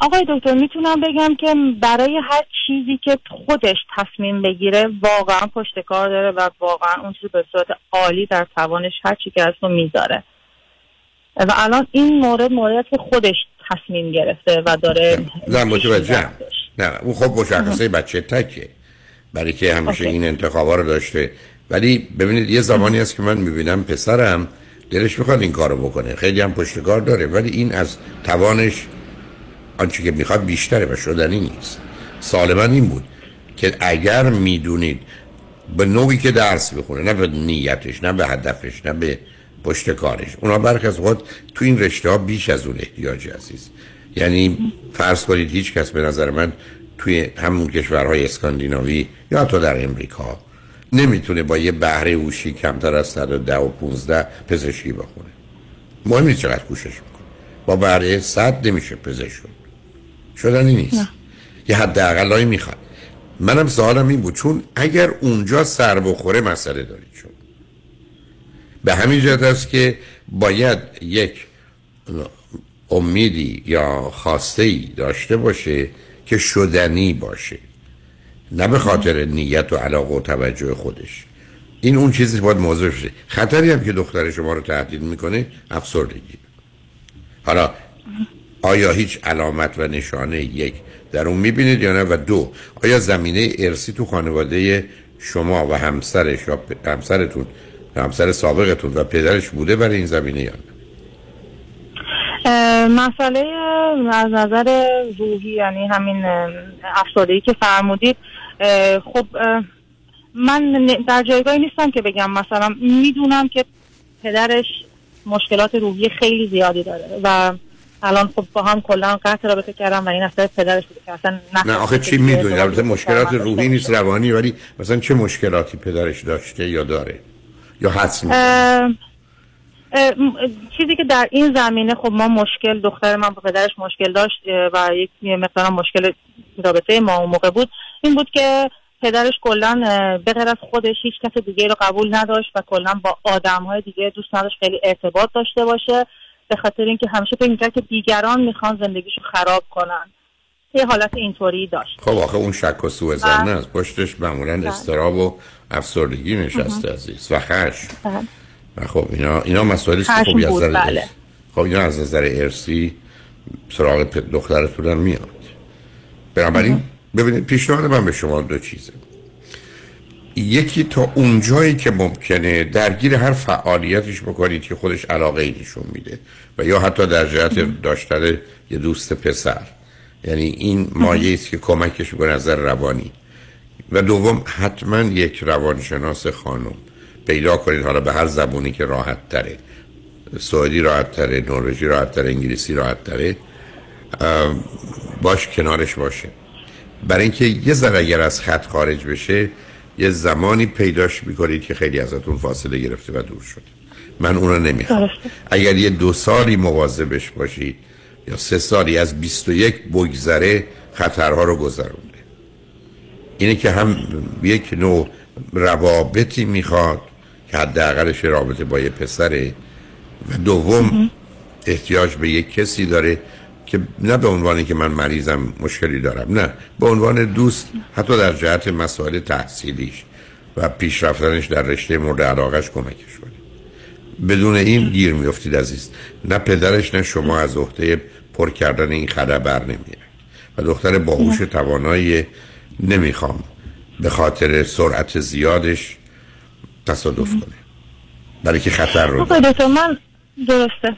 آقای دکتر می‌تونم بگم که برای هر چیزی که خودش تصمیم بگیره واقعا پشتکار داره و واقعا اون چیز به صورت عالی در توانش هر چی که از رو می‌ذاره. و الان این مورد موردی که خودش تصمیم گرفته و داره نه متوجهم نه اون خب مشخصه بچه تکه. برای که همیشه. این انتخابا رو داشته. ولی ببینید یه زمانی هست که من می‌بینم پسرم دلش می‌خواد این کارو بکنه. خیلی هم پشتکار داره ولی این از توانش آنچه که می‌خواد بیشتره و شدنی نیست. سال من این بود که اگر می‌دونید به نوعی که درس بخونه نه به نیتش نه به هدفش نه به پشت کارش اونا برخ از خود تو این رشته ها بیش از اون احتیاج عزیز. یعنی فرض کنید هیچ کس به نظر من توی همون کشورهای اسکاندیناوی یا حتی در امریکا نمی‌تونه با یه بهره هوشی کمتر از 110 و 15 پزشکی بخونه مهم نیست چقدر کوشش می‌کنه. با بهره 100 نمیشه پزشک شد. شدنی نیست. یه حداقلایی می‌خواد. منم سوالم این بود چون اگر اونجا سر بخوره مسئله دارید شد به همین جهت است که باید یک امیدی یا خواسته ای داشته باشه که شدنی باشه. نه به خاطر نیت و علاقه و توجه خودش. این اون چیزی باید موضوع شه خطری هم که دختر شما رو تهدید می‌کنه افسردگی. حالا آیا هیچ علامت و نشانه یک در اون می‌بینید یا نه؟ و دو آیا زمینه ارسی تو خانواده شما و همسرش یا همسرتون همسر سابقتون و پدرش بوده برای این زمینه یا نه؟ مسئله از نظر روحی یعنی همین اه، افسردگی که فرمودید خب من در جایگاهی نیستم که بگم مثلا می‌دونم که پدرش مشکلات روحی خیلی زیادی داره و الان خب با هم کلا قطع رابطه کردم و این اصلا پدرش بوده که اصلا نه آخه چی می‌دونی؟ البته مشکلات روحی نیست روانی ولی مثلا چه مشکلاتی پدرش داشته یا داره؟ یا حدس می‌زنی؟ اه، اه، م- چیزی که در این زمینه خب ما مشکل دختر من با پدرش مشکل داشت و یک مقدار مشکل رابطه ما اون موقع بود این بود که پدرش کلا به غیر از خودش هیچ کس دیگه رو قبول نداشت و کلا با آدم های دیگه دوست نداشت خیلی ارتباط داشته باشه به خاطر اینکه همیشه فکر می‌کرد که دیگران می‌خوان زندگیشو خراب کنن یه حالت اینطوری داشت خب آخه اون شک و سوء زن بله. است پشتش معمولا بله. استراب و افسردگی نشسته. عزیز و خش بله. خب اینا اینا مسائلی که خب از نظر بله. خب اینا از نظر ارسی سراغ دخترتون میاد. بنابراین ببینید پیشنهاد من به شما دو چیزه. یکی تا اونجایی که ممکنه درگیر هر فعالیتش بکنید که خودش علاقه ای نشون میده و یا حتی در جهت داشتن یه دوست پسر. یعنی این مایه است که کمکش می‌کنه از نظر روانی. و دوم حتما یک روانشناس خانم. پیدا کنید. حالا به هر زبونی که راحت تره. سعودی راحت تره نروژی راحت تره انگلیسی راحت تره. باش کنارش باشه. برای اینکه یه ذره اگر از خط خارج بشه یه زمانی پیداش می‌کنید که خیلی ازتون فاصله گرفته و دور شده. من اون رو نمی‌خوام. اگر یه دو سالی مواظبش باشید یا سه سالی از 21 بگذره خطرها رو گذرونده. اینه که هم یک نوع روابطی می‌خواد که حداقلش رابطه با یه پسره و دوم احتیاج به یک کسی داره که نه به عنوانی که من مریضم مشکلی دارم نه به عنوان دوست حتی در جهت مسائل تحصیلیش و پیشرفتنش در رشته مورد علاقش کمکش کنه. بدون این گیر میافتید عزیز. نه پدرش نه شما از عهده پر کردن این خلا بر نمیاد و دختر باهوش توانایی نمی‌خوام به خاطر سرعت زیادش تصادف کنه. برای که خطر رو دکتر من درسته.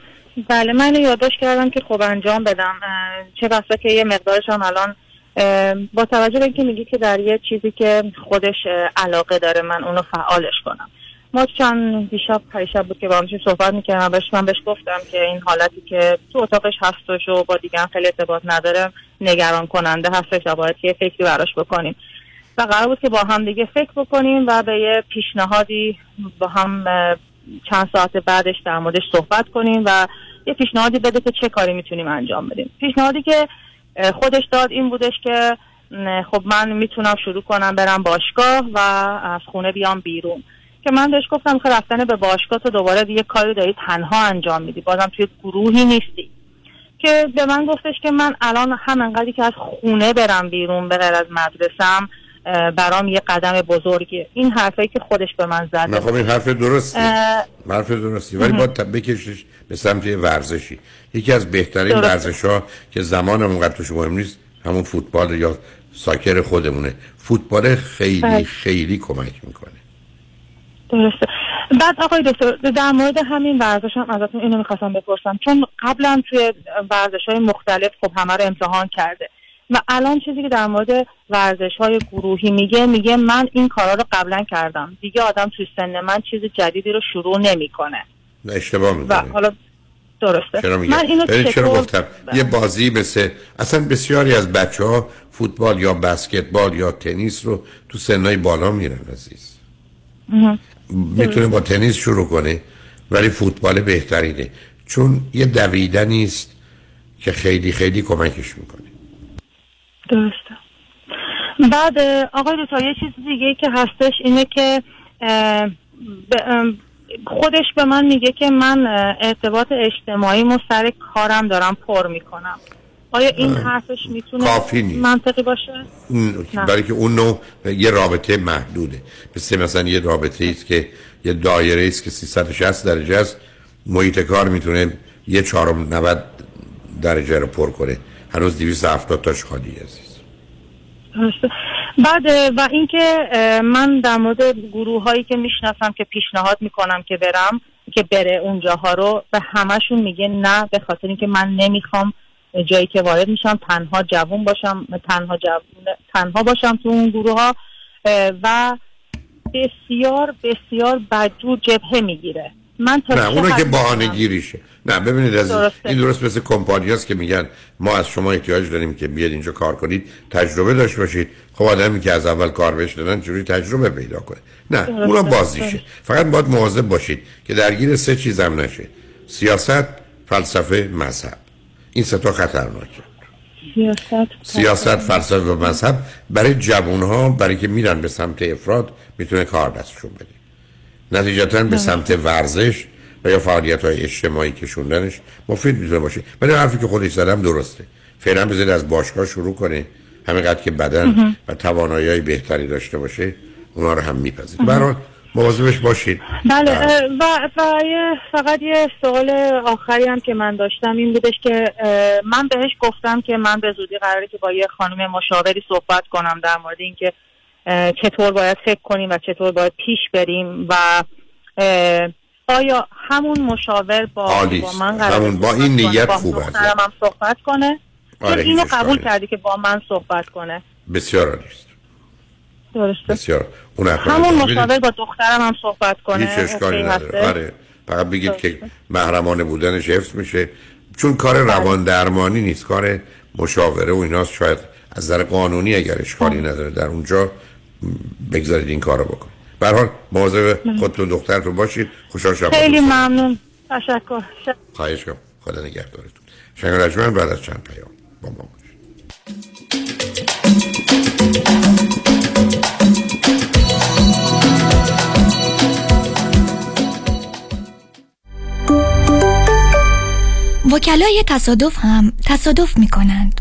بله من یادداشت کردم که خب انجام بدم. چه بسا که یه مقدارش هم الان با توجه به اینکه میگی که در یه چیزی که خودش علاقه داره من اونو فعالش کنم. ما چند دیشب پریشب بود که با همچین صحبت می‌کردم بهش من بهش گفتم که این حالتی که تو اتاقش هستش و با دیگران خیلی ارتباط نداره نگران کننده هستش و باید که یه فکری براش بکنیم. و قرار بود که با هم دیگه فکر بکنیم و به یه پیشنهادی با هم چند ساعت بعدش در موردش صحبت کنیم و یه پیشنهادی بده که چه کاری می‌تونیم انجام بدیم. پیشنهادی که خودش داد این بودش که خب من می‌تونم شروع کنم برم باشگاه و از خونه بیام بیرون. که من بهش گفتم که رفتن به باشگاه تو دوباره دیگه کاری داری تنها انجام میدی بازم توی گروهی نیستی. که به من گفتش که من الان هم انقدری که از خونه برم بیرون به غیر از مدرسم برام یه قدم بزرگیه. این حرفایی که خودش به من زده. نه خب این حرف درستی. حرف درستی. ولی. باید تا- بکشش به سمت ورزشی. یکی از بهترین. ورزش ها که زمان اونقدر توش مهم نیست همون فوتبال یا ساکر خودمونه. فوتبال خیلی بله. خیلی کمک می‌کنه. درسته. بعد آقای دکتر در مورد همین ورزش هم ازتون اینو می‌خواستم بپرسم. چون قبلا توی ورزش های مختلف خب همه رو امتحان کرده. و الان چیزی که در مورد ورزش های گروهی میگه میگه من این کارا رو قبلا کردم. دیگه آدم توی سن من چیز جدیدی رو شروع نمی‌کنه. نه اشتباه و می‌کنه حالا درسته. چرا من اینو چرا چطور گفتم؟ یه بازی مثل اصلا بسیاری از بچه ها فوتبال یا بسکتبال یا تنیس رو تو سنهای بالا میرن عزیز. می‌تونه با تنیس شروع کنه ولی فوتبال بهترینه. چون یه دویدنی است که خیلی خیلی کمکش می‌کنه. درسته. بعد آقای دکتر یه چیز دیگه که هستش اینه که خودش به من میگه که من ارتباط اجتماعیمو سر کارم دارم پر می‌کنم. آیا این حرفش می‌تونه کافی نیست. منطقی باشه؟ برای که اون نوع یه رابطه محدوده. مثل مثلا یه رابطه است که یه دایره است که 360 درجه است. محیط کار می‌تونه یه چهارم 90 درجه رو پر کنه. هنوز 270 تاش خالی عزیز. بعد و اینکه من در مورد گروه هایی که می‌شناسم که پیشنهاد می‌کنم که برم که بره اونجاها رو به همشون میگه نه به خاطر اینکه من نمی‌خوام جایی که وارد میشم تنها جوون باشم تنها جوون تنها باشم تو اون گروه ها و بسیار بسیار بدجور جبهه می‌گیره. من نه چه اونو که بهانه؟ گیریشه نه ببینید از درسته. این درست مثل کمپانی هست که میگن ما از شما احتیاج داریم که بیاد اینجا کار کنید تجربه داشته باشید خب آدمی که از اول کار بهش دادن چجوری تجربه پیدا کنه نه درسته. اونم بازیشه. فقط باید مواظب باشید که درگیر سه چیزم نشه سیاست فلسفه مذهب این سه تا خطرناکه سیاست سیاست فلسفه و مذهب برای جوان ها برای که میرن به سمت افراد می‌تونه کار دستشون بده نتیجتا به سمت ورزش و یا فعالیت های اجتماعی کشوندنش مفید می‌تونه باشه. ولی حرفی که خودش زدم درسته. فعلا بذارید از باشگاه شروع کنه. همینقدر که بدن. و توانایی های بهتری داشته باشه اونا رو هم میپذید برحال مواظبش باشید. بله اه، و, و فقط یه سوال آخری هم که من داشتم این بودش که من بهش گفتم که من به زودی قراره که با یه خانم مشاوری صحبت کنم در مورد اینکه چطور باید فکر کنیم و چطور باید پیش بریم و آیا همون مشاور با, با. من قراره همون با این؟ نیت. دخترم هم صحبت کنه؟ آره، چون اینو قبول اشکالی کردی که با من صحبت کنه. بسیار عالی است. درسته؟ بسیار. اون همون. مشاور با دخترم هم صحبت کنه. هیچ اشکالی نداره؟ آره. فقط بگید که محرمانه بودنش حفظ میشه. چون کار روان درمانی نیست. کار مشاوره و ایناست. شاید از نظر قانونی اگر اشکالی نداره در اونجا بگذارید این کارو بکن به هر حال مواظب خودتون دخترتون باشید. خوشحال شدم خیلی ممنون. تشکر. خواهش کنم خدا نگهدارتون. شنگ رجمن بعد از چند پیام با ما باشید. وکلای تصادف هم تصادف می کنند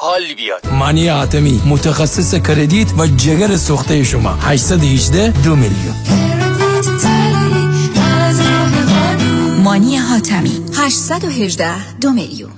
حال بیاد. مانی حاتمی متخصص credit و جگر سوخته شما. 818 دو میلیون. مانی حاتمی 818 دو میلیون.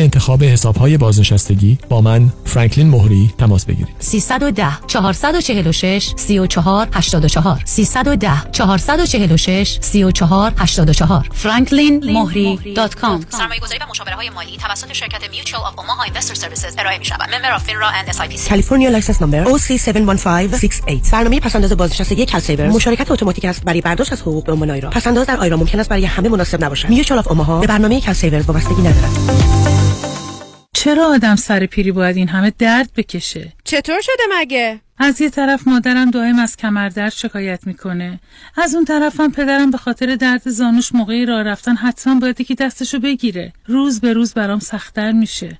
انتخاب حسابهای بازنشستگی با من فرانکلین مهری تماس بگیرید. 310 446 34 84 310 446 34 84 franklinmohri.com سرمایه گذاری و مشاوره های مالی توسط شرکت Mutual of Omaha Investor Services ارائه می شود member of FINRA and SIPC California license number OC71568 برنامه پس‌انداز بازنشستگی CalSaver مشارکت اتوماتیک است برای برداشت از حقوق به عنوان IRA پس‌انداز در IRA ممکن است برای همه مناسب نباشد. Mutual of Omaha به برنامه CalSaver وابستگی ندارد. چرا آدم سر پیری باید این همه درد بکشه؟ چطور شده مگه؟ از یه طرف مادرم دائم از کمردرد شکایت می‌کنه از اون طرفم پدرم به خاطر درد زانوش موقعی راه رفتن حتما باید یکی دستشو بگیره روز به روز برام سختتر میشه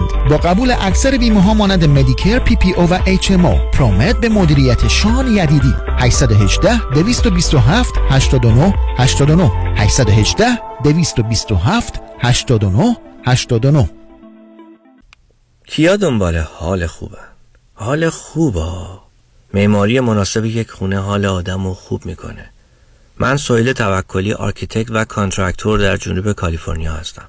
کنند با قبول اکثر بیمه ها مانند Medicare PPO و HMO ProMed به مدیریت شان یدیدی. 818 227 89 89 818 227 89 89 کیا دنبال حال خوبه؟ حال خوبه. معماری مناسب یک خونه حال آدم رو خوب می‌کنه. من سویل توکلی architect و contractor در جنوب کالیفرنیا هستم.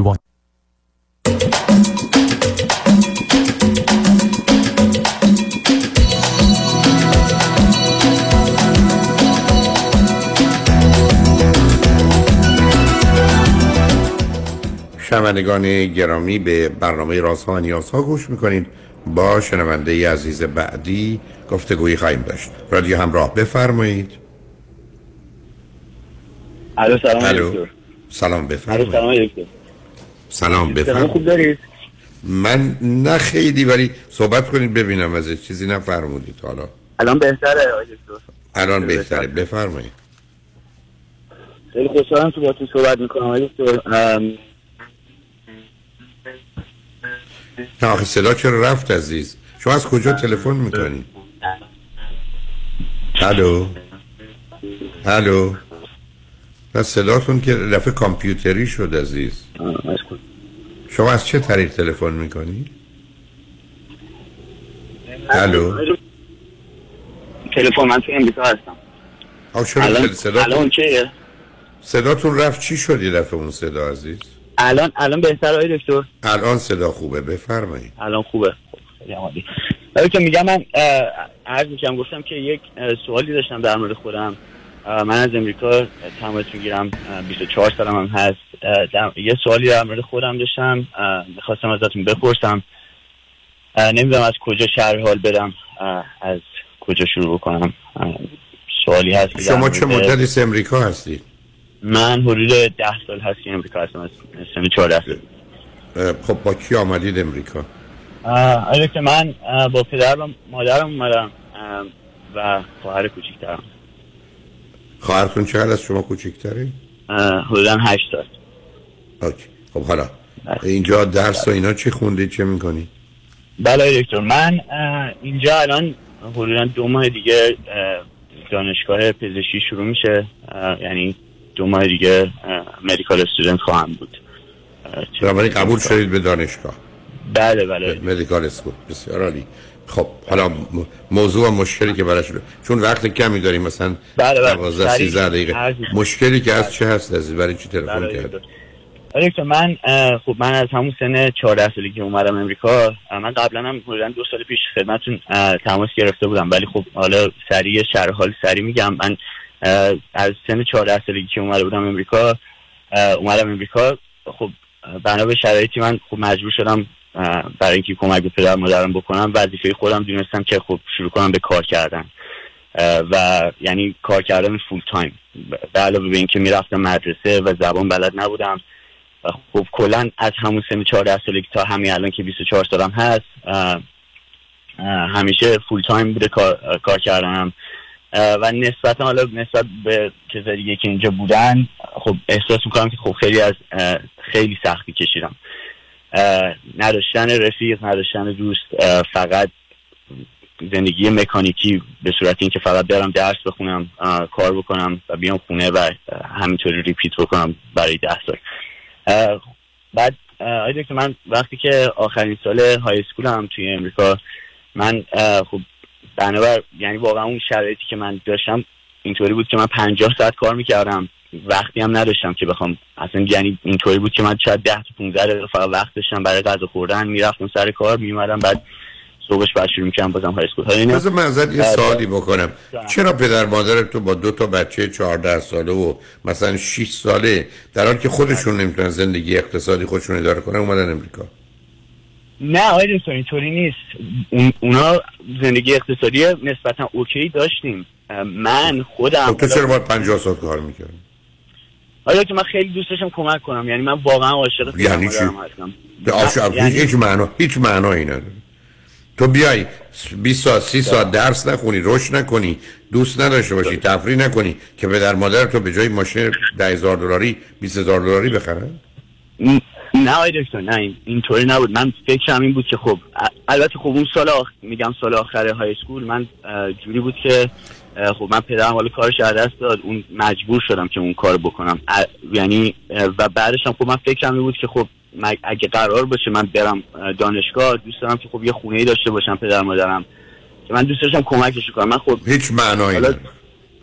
288631 شنوندگان گرامی به برنامه رازها و نیازها گوش می‌کنید. با شنونده ی عزیز بعدی گفتگویی خواهیم داشت. رادیو همراه بفرمایید. الو سلام الو. دکتر. سلام الو بفرمایید. سلام دکتر. سلام بفرمایید. خوب دارید؟ من نه خیلی ولی صحبت کنید ببینم از چیزی نفرمودید حالا. الان بهتره آقای دکتر. الان بهتره. بفرمایید. خیلی خوشحالم که باهاتون صحبت می‌کنم آقای دکتر. نه آخه صدا چرا رفت عزیز؟ شما از کجا تلفن می‌کنید الو؟ الو؟ پس صداتون که رفع کامپیوتری شد عزیز. شما از چه طریق تلفن می‌کنید الو؟ تلفن من تو امریکا هستم. آه چرا الان چیه صداتون رفت. چی شد یه دفعه اون صدا عزیز؟ الان الان بهتر آقای دکتر؟ الان صدا خوبه. بفرمایید. الان خوبه. خیلی دکتر میگم من عرض می‌کنم گفتم که یک سوالی داشتم در مورد خودم. من از امریکا تماس می‌گیرم 24 سالم هم هست. یه سوالی در مورد خودم داشتم. می‌خواستم ازتون بپرسم. نمی‌دونم از کجا شهر حال برم از کجا شروع بکنم. اه، سوالی هست شما چه مدتی از امریکا هستید من حدود ده سال هست که امریکا هستم. از سن 14 سال خب با کی آمدید امریکا؟ آره که من با پدر و مادرم اومدم و خواهر کوچیکترم. خواهرتون چقدر از شما کوچکتره حدودا هشت سال. OK. خب حالا اینجا درس و اینا چی خوندید چه می‌کنید بله دکتر من اینجا الان حدودا دو ماه دیگه اه، دانشگاه پزشکی شروع میشه. یعنی دو ماه دیگه medical student خواهم بود. بنابراین قبول شدید به دانشگاه؟ بله بله. medical school بسیار عالی. خب حالا موضوع و مشکلی که براش چون وقت کمی داریم مثلا بله، بله. 12 سریع. 13 دقیقه. مشکلی که از چه هست عزیز؟ برای چی تلفن بله، کرد آره دکتر من خب من از همون سن 14 سالی که اومدم امریکا من قبلا هم حدودا دو سال پیش خدمتتون تماس گرفته بودم. ولی خب حالا سریع شرح حال سریع میگم. من از سن 14 سالگی که اومده بودم امریکا اومدم امریکا. خب بنا به شرایطی من خب مجبور شدم برای اینکه کمک به پدر مادرم بکنم وظیفه خودم دونستم که خب شروع کنم به کار کردن. و یعنی کار کردن فول تایم به علاوه به اینکه می‌رفتم مدرسه و زبان بلد نبودم. خب کلا از همون سن 14 سالگی تا همین الان که 24 سالم هست همیشه فول تایم بوده کار, کار کردنم اه، و نسبتا حالا نسبت به کسایی که اینجا بودن خب احساس می‌کنم که خب خیلی از خیلی سختی کشیدم. نداشتن رفیق نداشتن دوست فقط زندگی مکانیکی به صورت اینکه فقط برم درس بخونم کار بکنم و بیام خونه و همینطوری ریپیت بکنم برای ده سال. بعد آقای دکتر من وقتی که آخرین سال های اسکولم توی امریکا من خب بنابر یعنی واقعا اون شرایطی که من داشتم اینطوری بود که من پنجاه ساعت کار می‌کردم. وقتی هم نداشتم که بخوام. اصلا یعنی اینطوری بود که من شاید ده تا 15 دقیقه فقط وقت داشتم برای غذا خوردن. می‌رفتم سر کار میومدم بعد صبحش بعد شروع می‌کردم بازم های اسکول بذار من ازت یه سوالی بکنم. چرا پدر مادر تو با دو تا بچه 14 ساله و مثلا 6 ساله در حالی که خودشون نمی‌تونن زندگی اقتصادی خودشون اداره کنن اومدن امریکا؟ نه آقای دکتر اینطوری نیست. اون اونا زندگی اقتصادی نسبتا اوکی داشتیم. من خودم خب تو چرا باید 50 ساعت کار می‌کردی؟ آیا که من خیلی دوست داشتم کمک کنم. یعنی من واقعا عاشق یعنی چی؟ هستم. به آشا- یعنی- هیچ معنا هیچ معنایی نداره. تو بیای 20 ساعت 30 ساعت درس نخونی رشد نکنی دوست نداشته باشی تفریح نکنی که پدر مادر تو به جای ماشین 10000 دلاری 20000 دلاری بخرن؟ نه دکتر نه این- اینطوری نبود. من فکرم این بود که خب البته خب اون سال آخ... میگم سال آخر های اسکول من جوری بود که خب من پدرم حالا کارش از دست داد. اون مجبور شدم که اون کار بکنم. یعنی و بعدش هم خب من فکرم این بود که خب اگه قرار باشه من برم اه، دانشگاه دوست دارم که خب یه خونه ای داشته باشم پدر مادرم. که من دوست داشتم کمکش کنم. من خب هیچ معنایی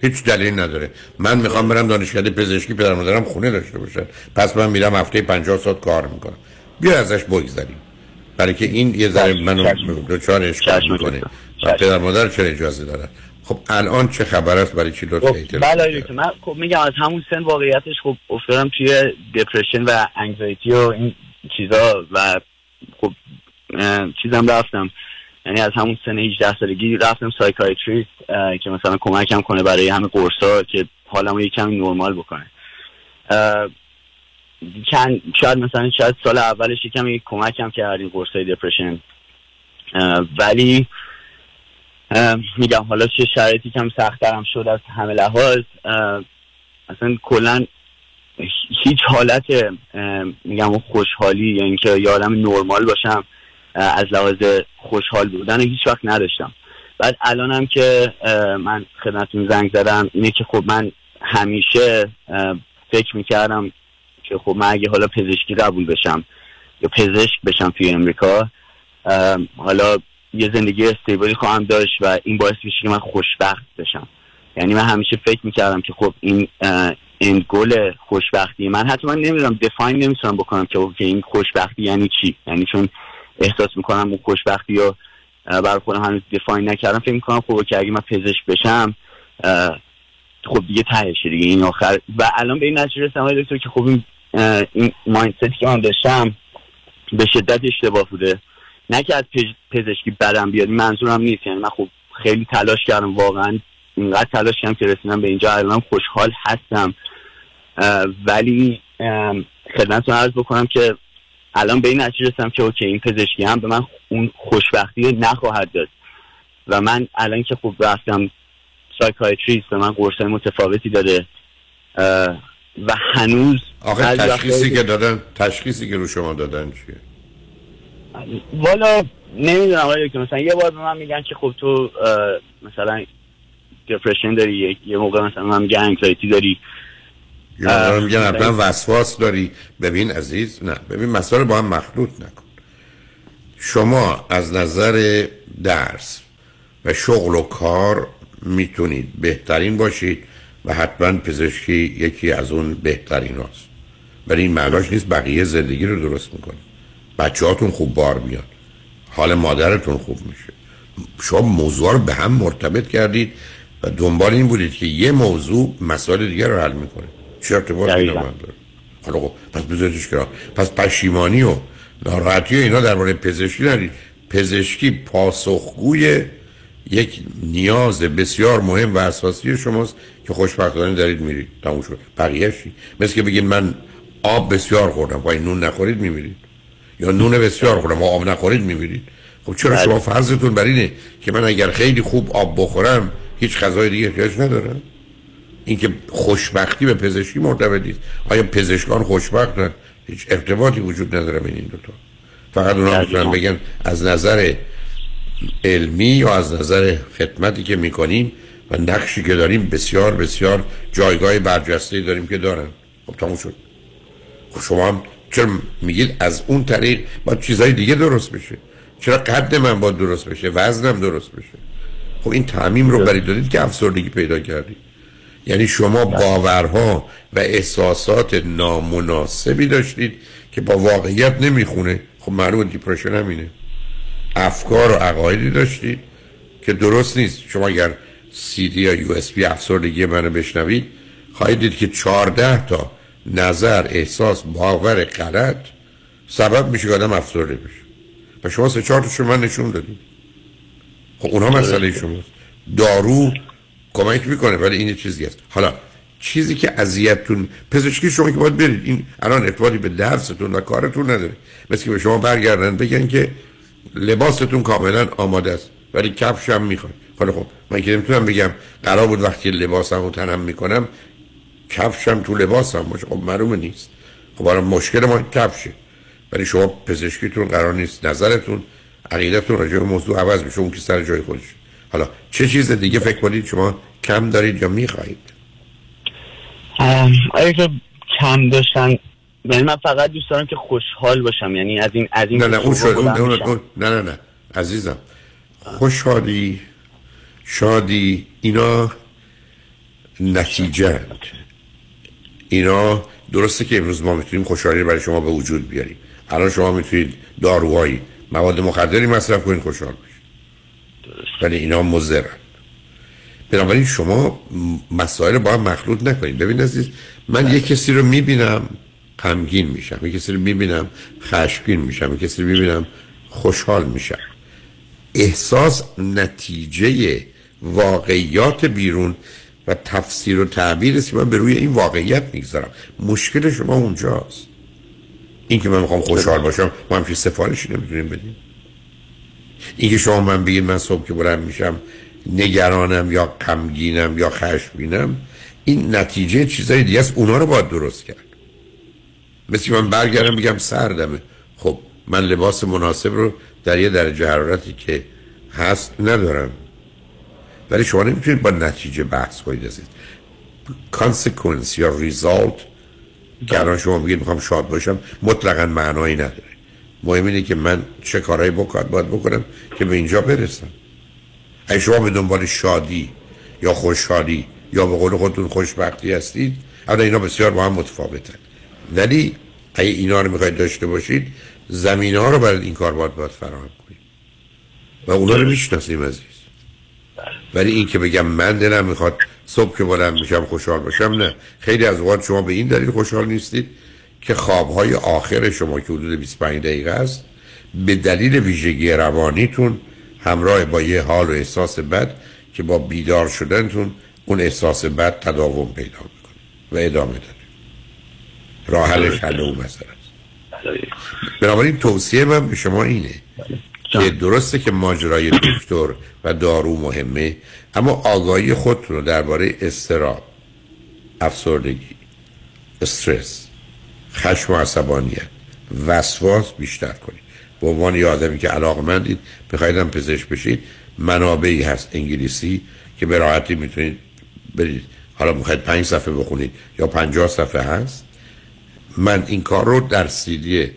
هیچ دلیل نداره. من می‌خوام برم دانشکده پزشکی پدر مادرم خونه داشته باشن. پس من میرم هفته 50 ساعت کار می‌کنم. بیا ازش بگذریم. برای که این یه ذره منو دوچار اشکال می‌کنه. و پدر مادر چرا اجازه دارن؟ خب الان چه خبر است؟ برای چی لطف خب بله من خب میگم از همون سن واقعیتش خب افتادم توی دپرشن و انگزایتی و این چیزا و خب چیزم رفتم. یعنی از همون سن 18 سالگی رفتم سایکایتریست که مثلا کمکم کنه برای همه قرصا که حالمو یه کمی نرمال بکنه. چند شاید مثلا شاید سال اولش یه کمی کمکم کرد این قرصای دپرشن ولی میگم حالا چه شرایطی کم سختترم شد از همه لحاظ اصلا کلا هیچ حالت میگم خوشحالی یا اینکه یه آدم نرمال باشم از لحاظ خوشحال بودن رو هیچ وقت نداشتم. بعد الانم که من خدمتتون زنگ زدم اینه که خب من همیشه فکر می‌کردم که خب من اگه حالا پزشکی قبول بشم یا پزشک بشم توی امریکا حالا یه زندگی استیبلی خواهم داشت و این باعث میشه که من خوشبخت بشم. یعنی من همیشه فکر می‌کردم که خب این این گل خوشبختی. من حتی من نمی‌دونم دفاین نمی‌تونم بکنم که این خوشبختی یعنی چی؟ یعنی چون احساس می‌کنم اون خوشبختی اه، برای خودم هنوز دفاین نکردم. فکر می‌کنم خب که اگه من پزشک بشم خب دیگه تهشه دیگه این آخر. و الان به این نتیجه رسیدم دکتر که خب این این که من داشتم به شدت اشتباه بوده. نه که از پز- پزشکی بدم بیاد منظورم نیست. یعنی من خب خیلی تلاش کردم واقعا اینقدر تلاش کردم که رسیدم به اینجا. الان خوشحال هستم. ولی خدمتتون عرض بکنم که الان به این نتیجه رسیدم که OK این پزشکی هم به من اون خوشبختی رو نخواهد داد. و من الان که خب رفتم psychiatrist به من قرصای متفاوتی داده اه، و هنوز آخه تشخیصی که دادن تشخیصی که رو شما دادن چیه؟ والا نمی‌دونم آقای دکتر مثلا یه بار به من میگن که خب تو مثلا دپرشن داری یه- موقع مثلا من میگن انگزایتی داری یا میگن حتما وسواس داری. ببین عزیز نه. ببین مسائل با هم مخلوط نکن. شما از نظر درس و شغل و کار می‌تونید بهترین باشید و حتما پزشکی یکی از اون بهترین هست ولی این معناش نیست بقیه زندگی رو درست می‌کنه. بچه هاتون خوب بار میاد حال مادرتون خوب میشه. شما موضوع رو به هم مرتبط کردید و دنبال این بودید که یه موضوع مسائل دیگر رو حل می‌کنه چه ارتباطی حالا خب پس بذاریدش کنار پس پشیمانی و ناراحتی و اینا درباره پزشکی ندارید پزشکی پاسخگوی یک نیاز بسیار مهم و اساسی شماست که خوشبختانه دارید میرید. تموم شد. بقیه چی؟ مثل که بگید من آب بسیار خوردم. وای نون نخورید میمیرید. یا نون بسیار خوردم. و آب نخورید میمیرید. خب چرا بله. شما فرضتون بر اینه که من اگر خیلی خوب آب بخورم هیچ غذای دیگه احتیاج ندارم؟ اینکه خوشبختی به پزشکی مرتبط نیست. آیا پزشکان خوشبختن؟ هیچ ارتباطی وجود نداره بین این دوتا. فقط اونا می‌تونن بگن از نظر علمی یا از نظر خدمتی که می‌کنیم و نقشی که داریم بسیار بسیار جایگاه برجسته داریم که دارن. خب تموم شد. خب شما هم چرا میگید از اون طریق؟ باید چیزای دیگه درست بشه. چرا قد من باید درست بشه؟ وزنم درست بشه. خب این تعمیم رو برای دادید که افسردگی پیدا کردید یعنی شما باورها و احساسات نامناسبی داشتید که با واقعیت نمی‌خونه. خب معلومه دیپرشن همینه. افکار و عقایدی داشتید که درست نیست. شما اگر سی دی یا یو اس بی افسردگی منو بشنوید خواهید دید که 14 تا نظر احساس باور غلط سبب میشه که آدم افسرده بشه. و شما سه چهار تاشو من نشون دادید خب اونها مسئله شماست. دارو کمک می‌کنه ولی این چیزی است حالا چیزی که اذیتتون پزشکی شما که باید برید این الان ارتباطی به درستون و کارتون نداره. مثل که به شما برگردن بگن که لباستون کاملا آماده است ولی کفش هم می‌خواد. حالا خب من که نمی‌تونم بگم قرار بود وقتی لباسم رو تنم می‌کنم کفشم تو لباسم باشه. خب معلومه نیست. خب برای مشکل ما کفشه. ولی شما پزشکیتون قرار نیست نظرتون عقیدتون راجع به موضوع عوض بشه اون که سر جای خودش حالا چه چیز دیگه فکر کنید شما کم دارید یا می‌خواهید؟ آیا که کم داشتن؟ یعنی من فقط دوست دارم که خوشحال باشم یعنی از این از این نه نه اون شد اون, اون, نه نه نه عزیزم. خوشحالی شادی اینا نتیجه اینا درسته که امروز ما می‌تونیم خوشحالی برای شما به وجود بیاریم. الان شما می‌تونید داروهایی مواد مخدری مصرف کنید خوشحال باشید. ولی اینا مضرن. بنابراین شما مسائل رو با هم مخلوط نکنید. ببین عزیز من یک کسی رو می‌بینم غمگین میشم. یک کسی رو می‌بینم خشمگین میشم. یک کسی رو می‌بینم خوشحال میشم. احساس نتیجه واقعیات بیرون و تفسیر و تعبیر است که من به روی این واقعیت می‌گذارم. مشکل شما اونجاست. این که من می‌خوام خوشحال باشم ما همچین سفارشی نمی‌تونیم بدیم. این که شما من بگید من صبح که بلند میشم نگرانم یا غمگینم یا خشمگینم این نتیجه چیزای دیگه است. اونا رو باید درست کرد. مثل من برگردم بگم سردمه. خب من لباس مناسب رو در یه درجه حرارتی که هست ندارم. ولی شما نمی‌تونید با نتیجه بحث کنید عزیز. consequence یا result که الان شما بگید می‌خوام شاد باشم مطلقا معنایی نداره. مهم اینه که من چه کارهایی بکنم باید بکنم که به اینجا برسم. اگه شما به دنبال شادی یا خوشحالی یا به قول خودتون خوشبختی هستید الان اینا بسیار با هم متفاوتن. ولی اگه اینا رو می‌خواید داشته باشید زمینه ها رو برای این کار باید باید فراهم کنید. و اونا رو می‌شناسیم عزیز. ولی این که بگم من دلم می‌خواد صبح که بلند میشم خوشحال باشم نه. خیلی از اوقات شما به این دلیل خوشحال نیستید. که خوابهای آخر شما که حدود 25 دقیقه است به دلیل ویژگی روانیتون همراه با یه حال و احساس بد که با بیدار شدنتون اون احساس بد تداوم پیدا می‌کنه و ادامه داره. راه حلش حل اون مسئله است. بنابراین توصیه من به شما اینه که درسته که ماجرای دکتر و دارو مهمه اما آگاهی خودتون رو درباره استراب افسردگی استرس خشم و عصبانیت وسواس بیشتر کنید. به عنوان یه آدمی که علاقمندید بخواید پزشک بشید منابعی هست انگلیسی که به راحتی می‌تونید برید. حالا می‌خواید پنج صفحه بخونید یا پنجاه صفحه هست. من این کار رو در سیدی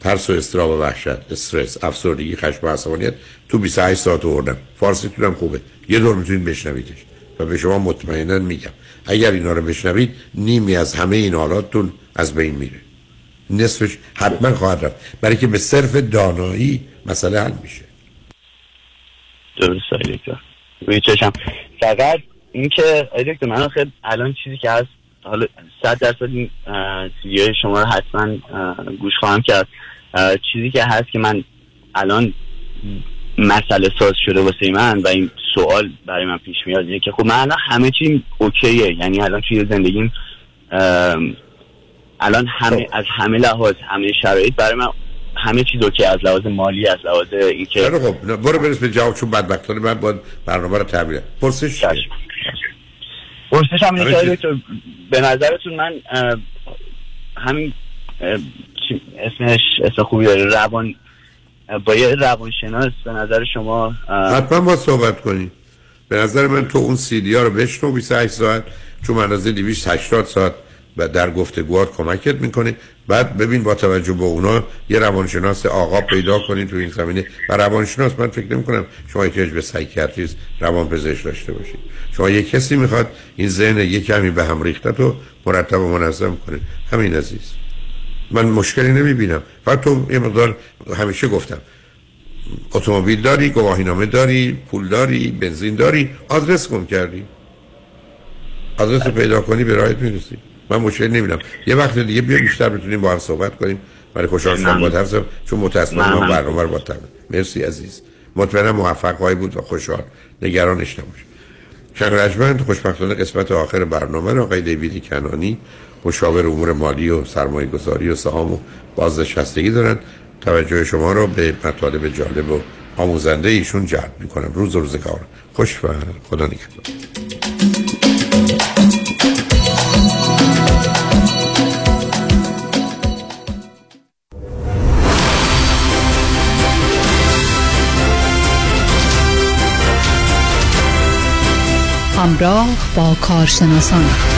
ترس و استراب و وحشت استرس افسردگی خشم و عصبانیت تو 28 ساعت آوردم. فارسی هم خوبه. یه دور می‌تونید بشنویدش. و به شما مطمئنا میگم. اگر اینا رو بشنوید نیمی از همه این حالاتتون از بین میره. نصفش حتما خواهد رفت. برای که به صرف دانایی مسئله حل میشه. درست آقای دکتر. روی چشم. فقط اینکه آقای دکتر من خیلی الان چیزی که هست حالا صد درصد این سیدیای شما رو حتما گوش خواهم کرد. چیزی که هست که من الان مسئله ساز شده واسه من و این سوال برای من پیش میاد اینه که خب من الان همه چی اوکیه. یعنی الان توی زندگیم الان همه از همه لحاظ همه شرایط برای من همه چیز که از لحاظ مالی از لحاظ اینکه خب. برو برس به جواب چون بدبختانه من باید برنامه رو تعبیر پرسش؟ پرسش هم که به نظرتون من همین اسمش اسم خوبی داره روان با یه روانشناس به نظر شما حتما با صحبت کنی. به نظر من تو اون سیدی ها رو بشنو 28 ساعت چون منازه 280 ساعت و در گفتگوات کمکت می‌کنه. بعد ببین با توجه به اونا یه روانشناس آقا پیدا کنین تو این زمینه. و روانشناس من فکر نمی کنم شما احتیاج به سایکیاتریست روان پزشک داشته باشید. شما یه کسی می‌خواد این ذهن یه کمی به هم ریخته تو مرتب و منظم کنه. همین عزیز. من مشکلی نمی‌بینم. فقط تو یه مقدار همیشه گفتم. اتومبیل داری گواهینامه داری پول داری بنزین داری آدرس گم کردی. آدرس رو پیدا کنی به راحت می‌رسی. من مشکلی نمی‌بینم. یه وقت دیگه بیا بیشتر بتونیم با هم صحبت کنیم. برای خوشحال شدم با درسم چون متاسفانه من. برنامه رو با مرسی عزیز. مطمئنم موفق بود و خوشحال. نگرانش نباش. شنگ خوشبختانه قسمت آخر برنامه رو آقای دیوید کنانی مشاور امور مالی و سرمایه گذاری و سهام و بازنشستگی دارن. توجه شما رو به مطالب جالب و آموزنده ایشون جلب می‌کنم. روز و روزگار. خوش و خدا نگهدار. همراه با کارشناسان.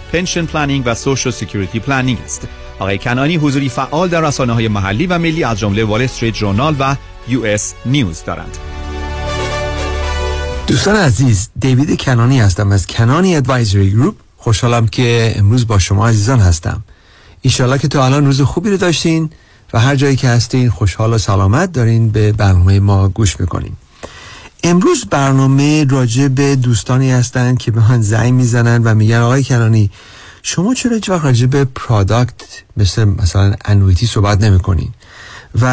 pension planning و social security planning است. آقای کنانی حضوری فعال در رسانه های محلی و ملی از جمله وال استریت جورنال و یو اس نیوز دارند. دوستان عزیز دیوید کنانی هستم از کنانی ادوایزری گروپ خوشحالم که امروز با شما عزیزان هستم. ایشالله که تا الان روز خوبی رو داشتین و هر جایی که هستین خوشحال و سلامت دارین به برنامه ما گوش می‌کنین. امروز برنامه راجع به دوستانی هستن که به من زنگ می‌زنن و میگن آقای کنانی شما چرا هیچ وقت راجع به پرادکت مثل مثلا انویتی صحبت نمی‌کنین و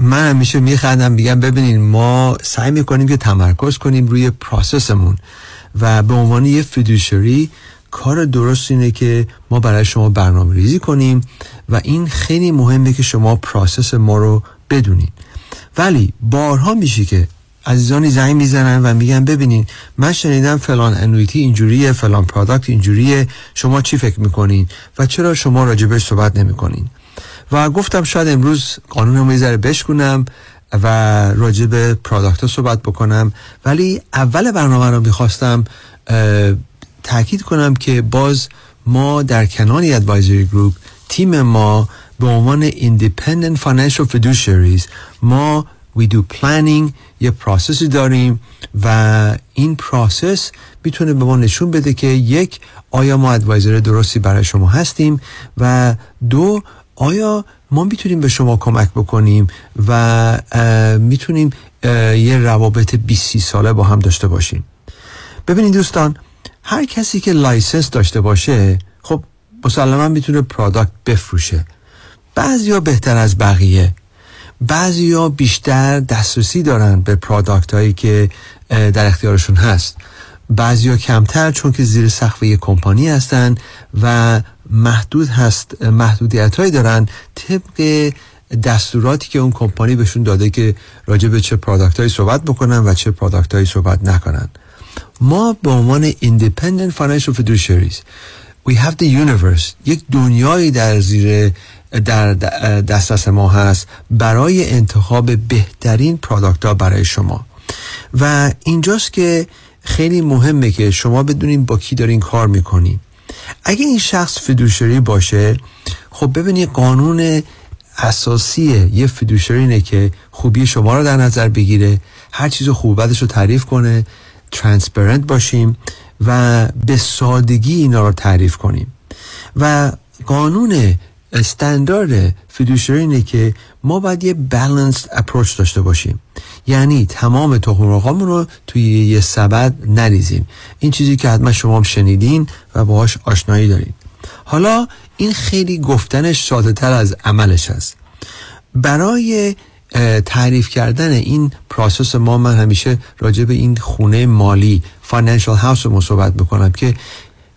من همیشه میخندم میگم ببینین ما سعی می‌کنیم که تمرکز کنیم روی پروسسمون و به عنوان یه فیدوشری کار درست اینه که ما برای شما برنامه ریزی کنیم و این خیلی مهمه که شما process ما رو بدونین. ولی بارها میشه که عزیزانی زنگ می‌زنن و میگن ببینین من شنیدم فلان annuity اینجوریه فلان product اینجوریه شما چی فکر می‌کنین و چرا شما راجبش صحبت نمی‌کنین؟ و گفتم شاید امروز قانون رو یه ذره بشکنم و راجع به product صحبت بکنم. ولی اول برنامه رو می‌خواستم تاکید کنم که باز ما در کنانی ادوایزری گروپ تیم ما به عنوان Independent Financial Fiduciaries ما we do planning. یه process ی داریم و این process می‌تونه به ما نشون بده که یک آیا ما advisor درستی برای شما هستیم و دو آیا ما می‌تونیم به شما کمک بکنیم و می‌تونیم یه روابط 20 ساله با هم داشته باشیم. ببینید دوستان هر کسی که license داشته باشه خب مسلما می‌تونه product بفروشه. بعضیا بهتر از بقیه. بعضیا بیشتر دسترسی دارن به product هایی که در اختیارشون هست. بعضیا کمتر چون که زیر سقف یک کمپانی هستن و محدود هست محدودیت هایی دارن طبق دستوراتی که اون کمپانی بهشون داده که راجع به چه پرادکت هایی صحبت بکنن و چه پرادکت هایی صحبت نکنن. ما به عنوان Independent Financial Fiduciaries We have the universe یک دنیایی در زیر در دسترس ما هست برای انتخاب بهترین پرادکت ها برای شما. و اینجاست که خیلی مهمه که شما بدونین با کی دارین کار می‌کنین. اگه این شخص fiduciary باشه خب ببینید قانون اساسی یه fiduciary اینه که خوبی شما رو در نظر بگیره هر چیز خوب بدش رو تعریف کنه transparent باشیم و به سادگی اینا رو تعریف کنیم. و قانون استاندارد fiduciary اینه که ما باید یه balanced approach داشته باشیم. یعنی تمام تخم رو توی یه سبد نریزیم. این چیزی که حتما شما هم شنیدین و باهاش آشنایی دارین. حالا این خیلی گفتنش ساده تر از عملش هست. برای تعریف کردن این process ما من همیشه راجع به این خونه مالی financial house رو صحبت می‌کنم که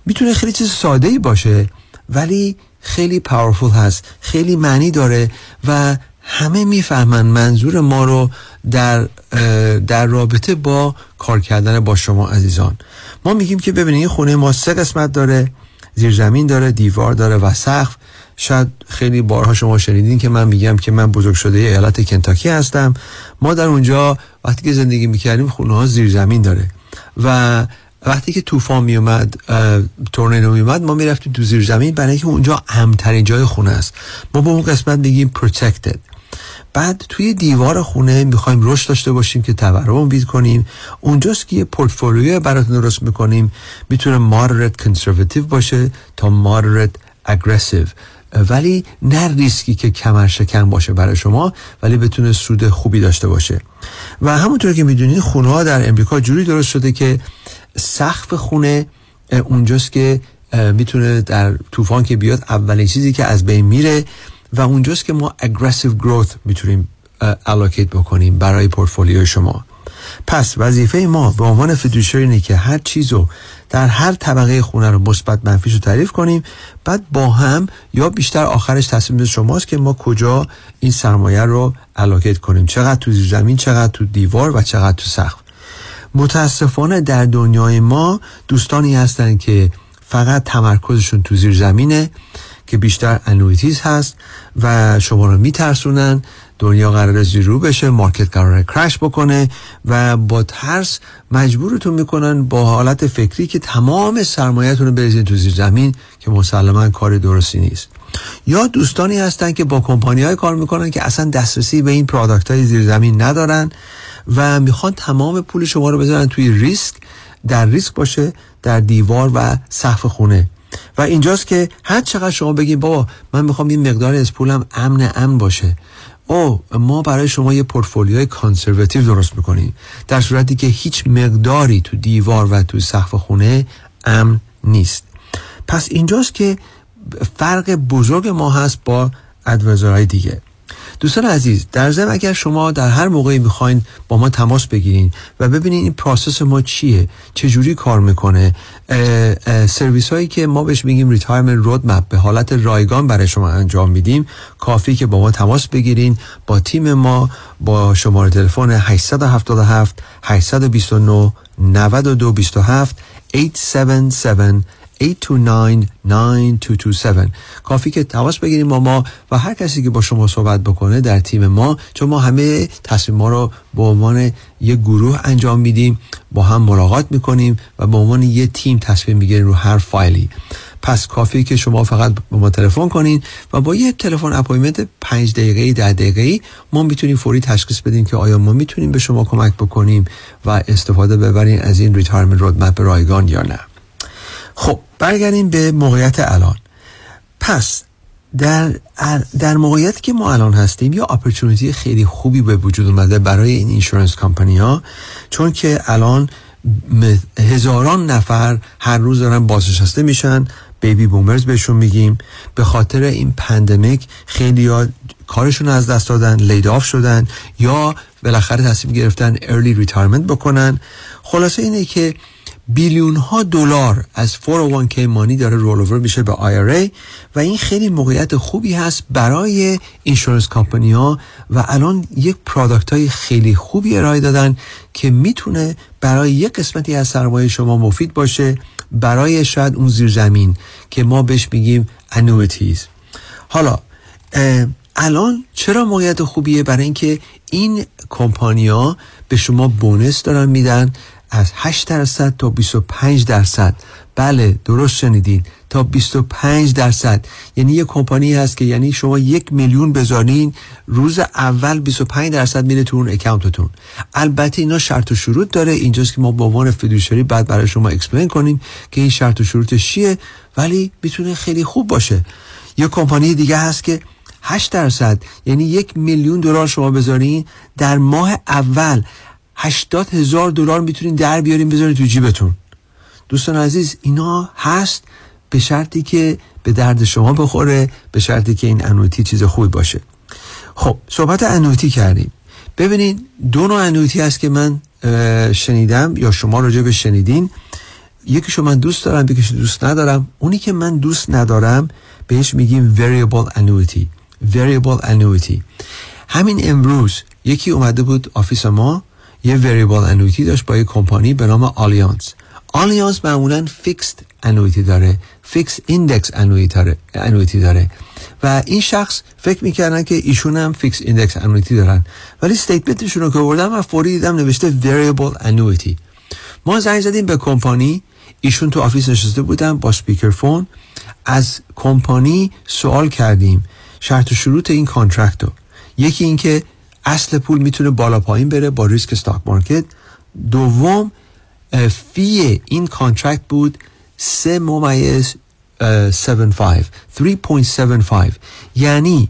می‌تونه خیلی چیز ساده ای باشه ولی خیلی powerful هست خیلی معنی داره و همه می‌فهمن منظور ما رو در در رابطه با کار کردن با شما عزیزان. ما میگیم که ببینید خونه ما سه قسمت داره زیر زمین داره دیوار داره و سقف. شاید خیلی بارها شما شنیدین که من میگم که من بزرگ شده ایالت کنتاکی هستم. ما در اونجا وقتی که زندگی می‌کردیم خونه ها زیر زمین داره و وقتی که طوفان میومد تورنیدو میومد ما می‌رفتیم تو زیر زمین برای اینکه اونجا امترین جای خونه است. ما به اون قسمت میگیم protected. بعد توی دیوار خونه می‌خوایم رشد داشته باشیم که تورم بید کنیم. اونجاست که یه پورتفولیو براتون درست می‌کنیم. می‌تونه moderate conservative باشه تا moderate aggressive. ولی نه ریسکی که کمر شکن باشه برای شما ولی بتونه سود خوبی داشته باشه. و همونطور که می‌دونید خونه ها در امریکا جوری درست شده که سقف خونه اونجاست که می‌تونه در طوفان که بیاد اولین چیزی که از بین میره و اونجاست که ما aggressive growth می‌تونیم allocate بکنیم برای پورتفولیو شما. پس وظیفه ما به عنوان فیدوشری اینه که هر چیزو در هر طبقه خونه رو مثبت منفیش رو تعریف کنیم بعد با هم یا بیشتر آخرش تصمیم شماست که ما کجا این سرمایه رو الوکیت کنیم. چقدر تو زمین چقدر تو دیوار و چقدر تو سقف. متاسفانه در دنیای ما دوستانی هستن که فقط تمرکزشون تو زیر زمینه که بیشتر انویتیز هست و شما رو میترسونن دنیا قرار زیرو بشه مارکت قرار کرش بکنه و با ترس مجبورتون می‌کنن با حالت فکری که تمام سرمایهتون رو بریزین تو زیر زمین که مسلما کار درستی نیست. یا دوستانی هستن که با کمپانی های کار می‌کنن که اصلا دسترسی به این پرادکت های زیر زمین ندارن و می‌خوان تمام پول شما رو بذارن توی ریسک در ریسک باشه در دیوار و سقف خونه. و اینجاست که هر چقدر شما بگید بابا من می‌خوام این مقدار از پولم امن امن باشه. او ما برای شما یه پورتفولیوی کانسرواتیو درست می‌کنیم. در صورتی که هیچ مقداری تو دیوار و تو سقف خونه امن نیست. پس اینجاست که فرق بزرگ ما هست با advisor های دیگه. دوستان عزیز در ضمن اگر شما در هر موقعی می‌خواین با ما تماس بگیرین و ببینین این process ما چیه چه جوری کار می‌کنه سرویس هایی که ما بهش میگیم retirement roadmap به حالت رایگان برای شما انجام میدیم کافی که با ما تماس بگیرین با تیم ما با شماره تلفن 877 829 9227 877 8299227 کافی که تماس بگیریم با ما و هر کسی که با شما صحبت بکنه در تیم ما چون ما همه تصمیم ما رو به عنوان یه گروه انجام میدیم با هم ملاقات می‌کنیم و به عنوان یه تیم تصمیم می‌گیریم رو هر فایلی. پس کافی که شما فقط با ما تلفن کنین و با یه تلفن appointment 5 دقیقه 10 دقیقه ما می‌تونیم فوری تشخیص بدیم که آیا ما می‌تونیم به شما کمک بکنیم و استفاده ببرین از این retirement roadmap رایگان یا نه. خب برگردیم به موقعیت الان. پس در, در موقعیت که ما الان هستیم یا opportunity خیلی خوبی به وجود اومده برای این insurance company ها چون که الان هزاران نفر هر روز دارن بازنشسته میشن baby boomers بهشون میگیم. به خاطر این pandemic خیلی ها کارشون از دست دادن laid off شدن یا بالاخره تصمیم گرفتن early retirement بکنن. خلاصه اینه که بیلیون ها دلار از 401k مانی داره رول میشه به IRA و این خیلی موقعیت خوبی هست برای اینشورنس کمپانی ها و الان یک پرادکت های خیلی خوبی ارائه دادن که می‌تونه برای یک قسمتی از سرمایه شما مفید باشه برای شاید اون زیر زمین که ما بهش میگیم انویتیز حالا الان چرا موقعیت خوبیه؟ برای اینکه این کمپانیا به شما bonus دارن میدن از 8 درصد تا 25 درصد. بله درست شنیدین. تا 25 درصد. یعنی یه کمپانی هست که یعنی شما یک میلیون بذارین روز اول 25 درصد میره تو اون account تون. البته اینا شرط و شروط داره. اینجاست که ما با عنوان fiduciary باید برای شما explain کنیم که این شرط و شروطش چیه ولی می‌تونه خیلی خوب باشه. یه کمپانی دیگه هست که 8 درصد یعنی یک میلیون دلار شما بذارین در ماه اول. 80 هزار دلار می‌تونین در بیارین بذارین تو جیبتون. دوستان عزیز اینا هست به شرطی که به درد شما بخوره به شرطی که این انویتی چیز خوبی باشه. خب صحبت انویتی کردیم. ببینید دو نوع انویتی هست که من شنیدم یا شما راجع به شنیدین. یکیشو من دوست دارم یکیشو دوست ندارم. اونی که من دوست ندارم بهش میگیم variable annuity. variable annuity. همین امروز یکی اومده بود office ما. یه variable annuity داشت با یه کمپانی به نام Allianz Allianz معمولا fixed annuity داره. fixed index annuity داره و این شخص فکر می‌کردن که ایشون هم fixed index annuity دارن. ولی statement شون رو که بردم و فوری دیدم نوشته variable annuity. ما زنگ زدیم به کمپانی. ایشون تو office نشسته بودن با speaker phone از کمپانی سوال کردیم. شرط و شروط این contract رو یکی اینکه اصل پول می‌تونه بالا پایین بره با ریسک stock market. دوم fee این contract بود سه ممیز 75 3.75 یعنی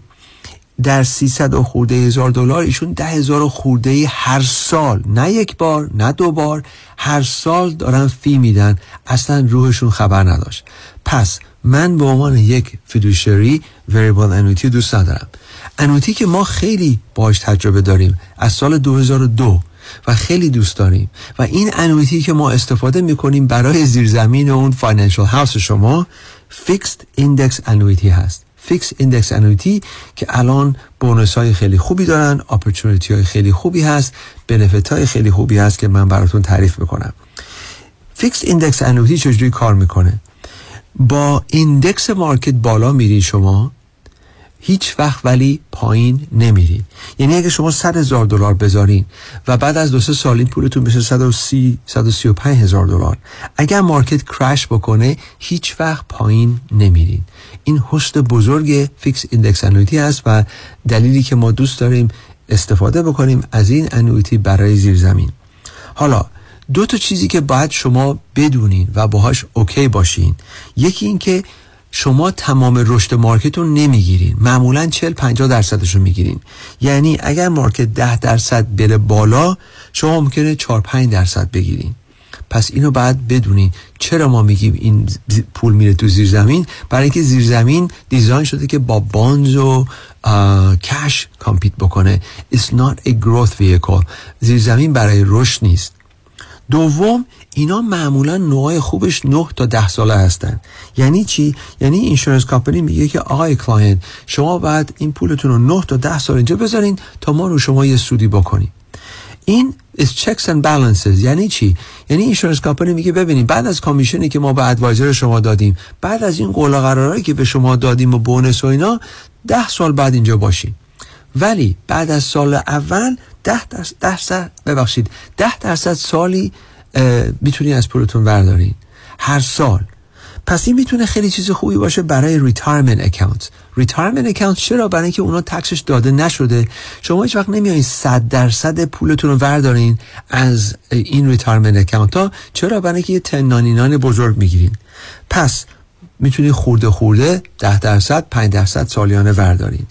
در 300 خورده هزار دلار ایشون ده هزار خورده هر سال نه یک بار نه دو بار هر سال دارن fee میدن. اصلا روحشون خبر نداشت. پس من به عنوان یک fiduciary variable annuity دوست ندارم. annuity که ما خیلی باش تجربه داریم از سال 2002 و خیلی دوست داریم. و این annuity که ما استفاده می‌کنیم برای زیرزمین اون financial house شما fixed index annuity هست. fixed index annuity که الان bonus های خیلی خوبی دارن opportunity های خیلی خوبی هست benefit های خیلی خوبی هست که من براتون تعریف می‌کنم. fixed index annuity چجوری کار می‌کنه؟ با index market بالا میرین شما. هیچ وقت ولی پایین نمیرین. یعنی اگه شما 100 هزار دلار بذارین و بعد از دو سه سال این پولتون بشه 130 135 هزار دلار. اگر market crash بکنه هیچ وقت پایین نمیرین. این حسن بزرگ fixed index annuity هست و دلیلی که ما دوست داریم استفاده بکنیم از این annuity برای زیر زمین حالا دو تا چیزی که باید شما بدونین و باهاش OK باشین. یکی این که شما تمام رشد market رو نمی‌گیرین. معمولا 40 50 درصدش رو می‌گیرین. یعنی اگر market 10 درصد بره بالا شما ممکنه 4 5 درصد بگیرین. پس اینو باید بدونین چرا ما میگیم این پول میره تو زیر زمین برای اینکه زیر زمین design شده که با bonds و cash compete بکنه. It's not a growth vehicle. زیر زمین برای رشد نیست. دوم اینا معمولا نوعای خوبش 9 تا 10 ساله هستن. یعنی چی؟ یعنی insurance company میگه که آقای client شما باید این پولتون رو 9 تا 10 سال اینجا بذارین تا ما رو شما یه سودی بکنیم. این is checks and balances. یعنی چی؟ یعنی insurance company میگه ببینید بعد از commission ی که ما به advisor شما دادیم بعد از این قول قرارایی که به شما دادیم و bonus و اینا 10 سال باید اینجا باشین. ولی بعد از سال اول ده درصد ببخشید ده درصد سالی می‌تونی از پولتون بردارین هر سال. پس این می‌تونه خیلی چیز خوبی باشه برای retirement account retirement account چرا؟ برای اینکه اونا tax ش داده نشده. شما هیچ وقت نمیایین 100 درصد پولتون رو بردارین از این retirement account ها چرا؟ برای اینکه یه تنانینان بزرگ می‌گیرین. پس می‌تونی خورده خورده 10 درصد 5 درصد سالیانه بردارین.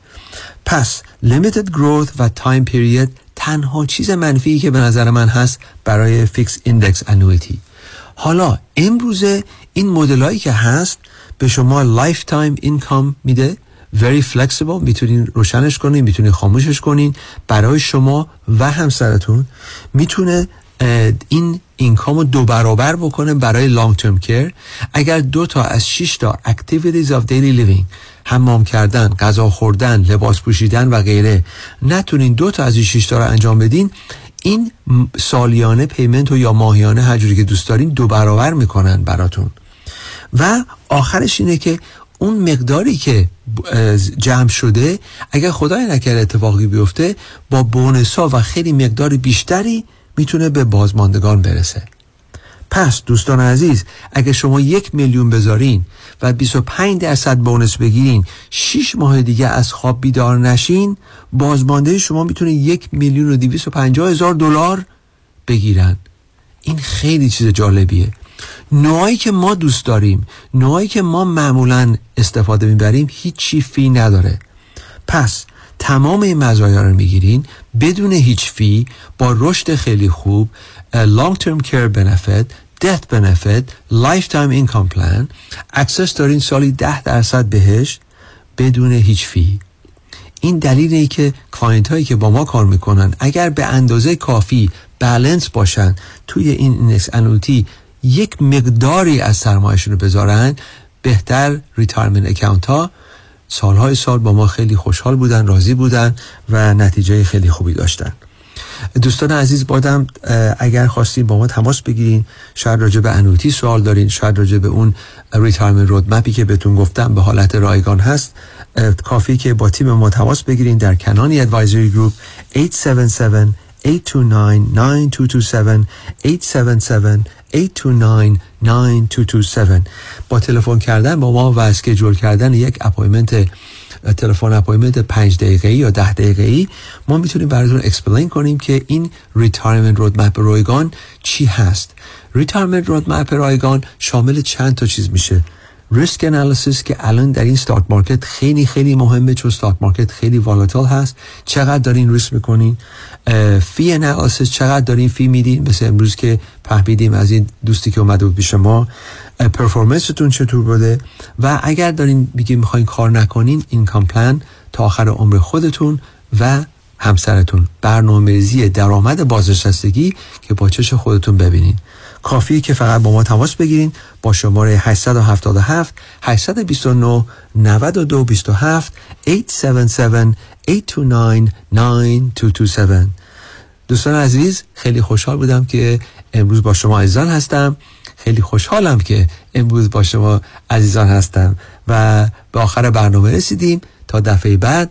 پس limited growth و time period تنها چیز منفی که به نظر من هست برای fixed index annuity حالا امروزه این مدلایی که هست به شما lifetime income میده. Very flexible می‌تونین روشنش کنین می‌تونین خاموشش کنین. برای شما و همسرتون می‌تونه این اینکام رو دو برابر بکنه برای لانگ ترم کیر اگر دو تا از 6 تا activities of daily living حمام کردن غذا خوردن لباس پوشیدن و غیره نتونین دو تا از این 6 تا رو انجام بدین این سالیانه پیمنت و یا ماهیانه هر جوری که دوست دارین دو برابر می‌کنن براتون. و آخرش اینه که اون مقداری که جمع شده اگر خدای نکرده اتفاقی بیفته با بونسا و خیلی مقدار بیشتری می‌تونه به بازماندگان برسه. پس دوستان عزیز اگه شما یک میلیون بذارین و 25 درصد بونس بگیرین 6 ماه دیگه از خواب بیدار نشین بازمانده شما می‌تونه یک میلیون و 250 هزار دلار بگیرن. این خیلی چیز جالبیه. نوعی که ما دوست داریم نوعی که ما معمولا استفاده می‌بریم هیچی فی نداره. پس تمام این مزایا رو می‌گیرین بدون هیچ fee با رشد خیلی خوب long term care benefit death benefit lifetime income plan. Access دارین سالی ده درصد بهش بدون هیچ fee این دلیل ای که client هایی که با ما کار می‌کنن اگر به اندازه کافی بالانس باشن توی این index annuity یک مقداری از سرمایهشون رو بذارن بهتر retirement account ها سالهای سال با ما خیلی خوشحال بودن راضی بودن و نتیجه خیلی خوبی داشتن. دوستان عزیز بازم اگر خواستین با ما تماس بگیرین شاید راجع به annuity سوال دارین شاید راجع به اون retirement roadmap ی که بهتون گفتم به حالت رایگان هست کافی که با تیم ما تماس بگیرین در کنانی Advisory Group 877 829 9227 877 829 با تلفن کردن با ما و schedule کردن یک appointment تلفن appointment 5 دقیقه‌ای یا 10 دقیقه‌ای. ما می‌تونیم براتون explain کنیم که این retirement roadmap رایگان چی هست. retirement roadmap رایگان شامل چند تا چیز میشه. risk analysis که الان در این stock market خیلی خیلی مهمه چون stock market خیلی volatile هست. چقدر دارین ریسک می‌کنین؟ فی انالیسیس چقدر دارین فی میدین؟ مثل امروز که فهمیدیم از این دوستی که اومده بود پیش ما پرفورمنستون چطور بوده؟ و اگر دارین میگه می‌خواین کار نکنین این پلان تا آخر عمر خودتون و همسرتون. برنامه ریزی درآمد بازنشستگی که با چش خودتون ببینین. کافی که فقط با ما تماس بگیرین با شماره 877 829 9227 877 829 9227 دوستان عزیز خیلی خوشحال بودم که امروز با شما عزیزان هستم. خیلی خوشحالم که امروز با شما عزیزان هستم. و به آخر برنامه رسیدیم. تا دفعه بعد.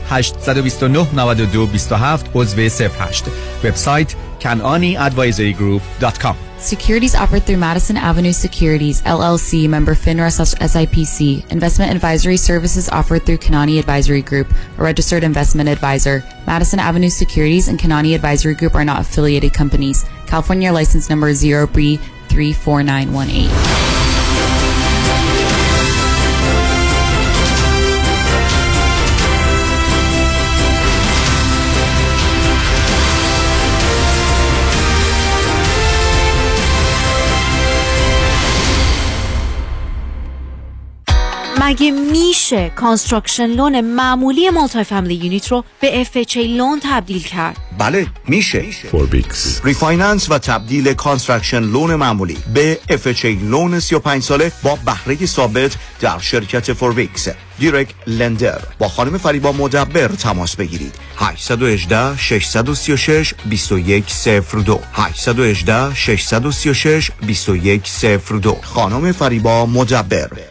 829 92 27 عضو 08 وبسایت kananiadvisorygroup.com Securities offered through Madison Avenue Securities, LLC, member FINRA SIPC. Investment advisory services offered through Kanani Advisory Group, a registered investment advisor. Madison Avenue Securities and Kanani Advisory Group are not affiliated companies. California license number 0B34918. مگه میشه construction loan معمولی multi family unit رو به FHA loan تبدیل کرد؟ بله میشه. Forbix refinance و تبدیل construction loan معمولی به FHA loan 35 ساله با بهره ثابت در شرکت Forbix direct lender با خانم فریبا مدبر تماس بگیرید. 818 636 2102 818 636 2102 خانم فریبا مدبر.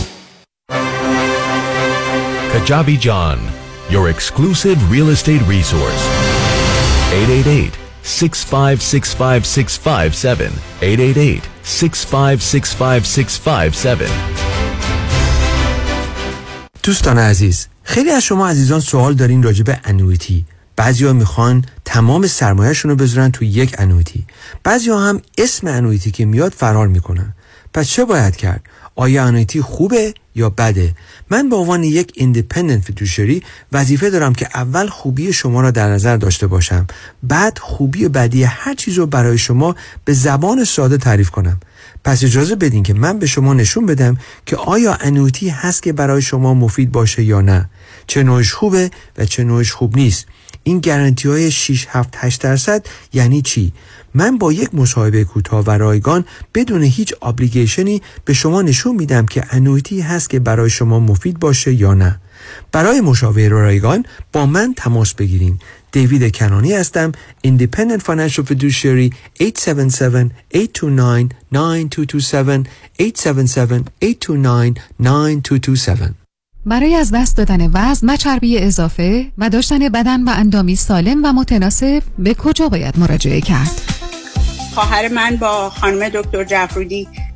Kajabi John, your exclusive real estate resource. 888 6565657. 888 6565657. دوستان عزیز خیلی از شما عزیزان سوال دارین راجع به انویتی بعضی ها می‌خوان تمام سرمایهشون رو بذارن تو یک انویتی بعضی ها هم اسم annuity که میاد فرار می‌کنن پس چه باید کرد آیا annuity خوبه یا بده؟ من به عنوان یک independent fiduciary وظیفه دارم که اول خوبی شما را در نظر داشته باشم بعد خوبی و بدی هر چیز رو برای شما به زبان ساده تعریف کنم. پس اجازه بدین که من به شما نشون بدم که آیا annuity هست که برای شما مفید باشه یا نه. چه نوعش خوبه و چه نوعش خوب نیست. این گارانتی های 6 7 8 درصد یعنی چی؟ من با یک مصاحبه کوتاه و رایگان بدون هیچ ابلیگیشنی به شما نشون میدم که انویتی هست که برای شما مفید باشه یا نه. برای مشاوره رایگان با من تماس بگیرین. دیوید کنانی هستم Independent Financial Fiduciary 877-829-9227 877-829-9227 برای از دست دادن وزن و چربی اضافه و داشتن بدن و اندامی سالم و متناسب به کجا باید مراجعه کرد؟ خواهر من با خانم دکتر جفرودی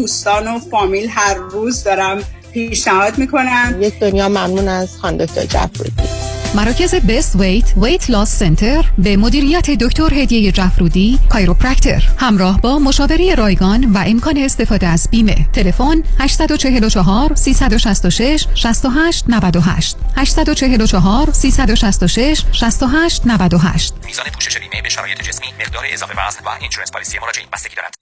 دوستان و فامیل هر روز دارم پیشنهاد می‌کنم. یک دنیا ممنون از خانم دکتر جفرودی مراکز Best Weight Weight Loss Center به مدیریت دکتر هدیه جفرودی chiropractor همراه با مشاوره رایگان و امکان استفاده از بیمه. تلفن 844 366 68 98 844 366 68 98 میزان پوشش بیمه به شرایط جسمی مقدار اضافه وزن و اینشورنس پالیسی مراجعین بستگی دارد.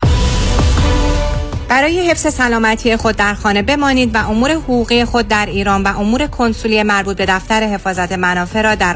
برای حفظ سلامتی خود در خانه بمانید و امور حقوقی خود در ایران و امور کنسولی مربوط به دفتر حفاظت منافع را در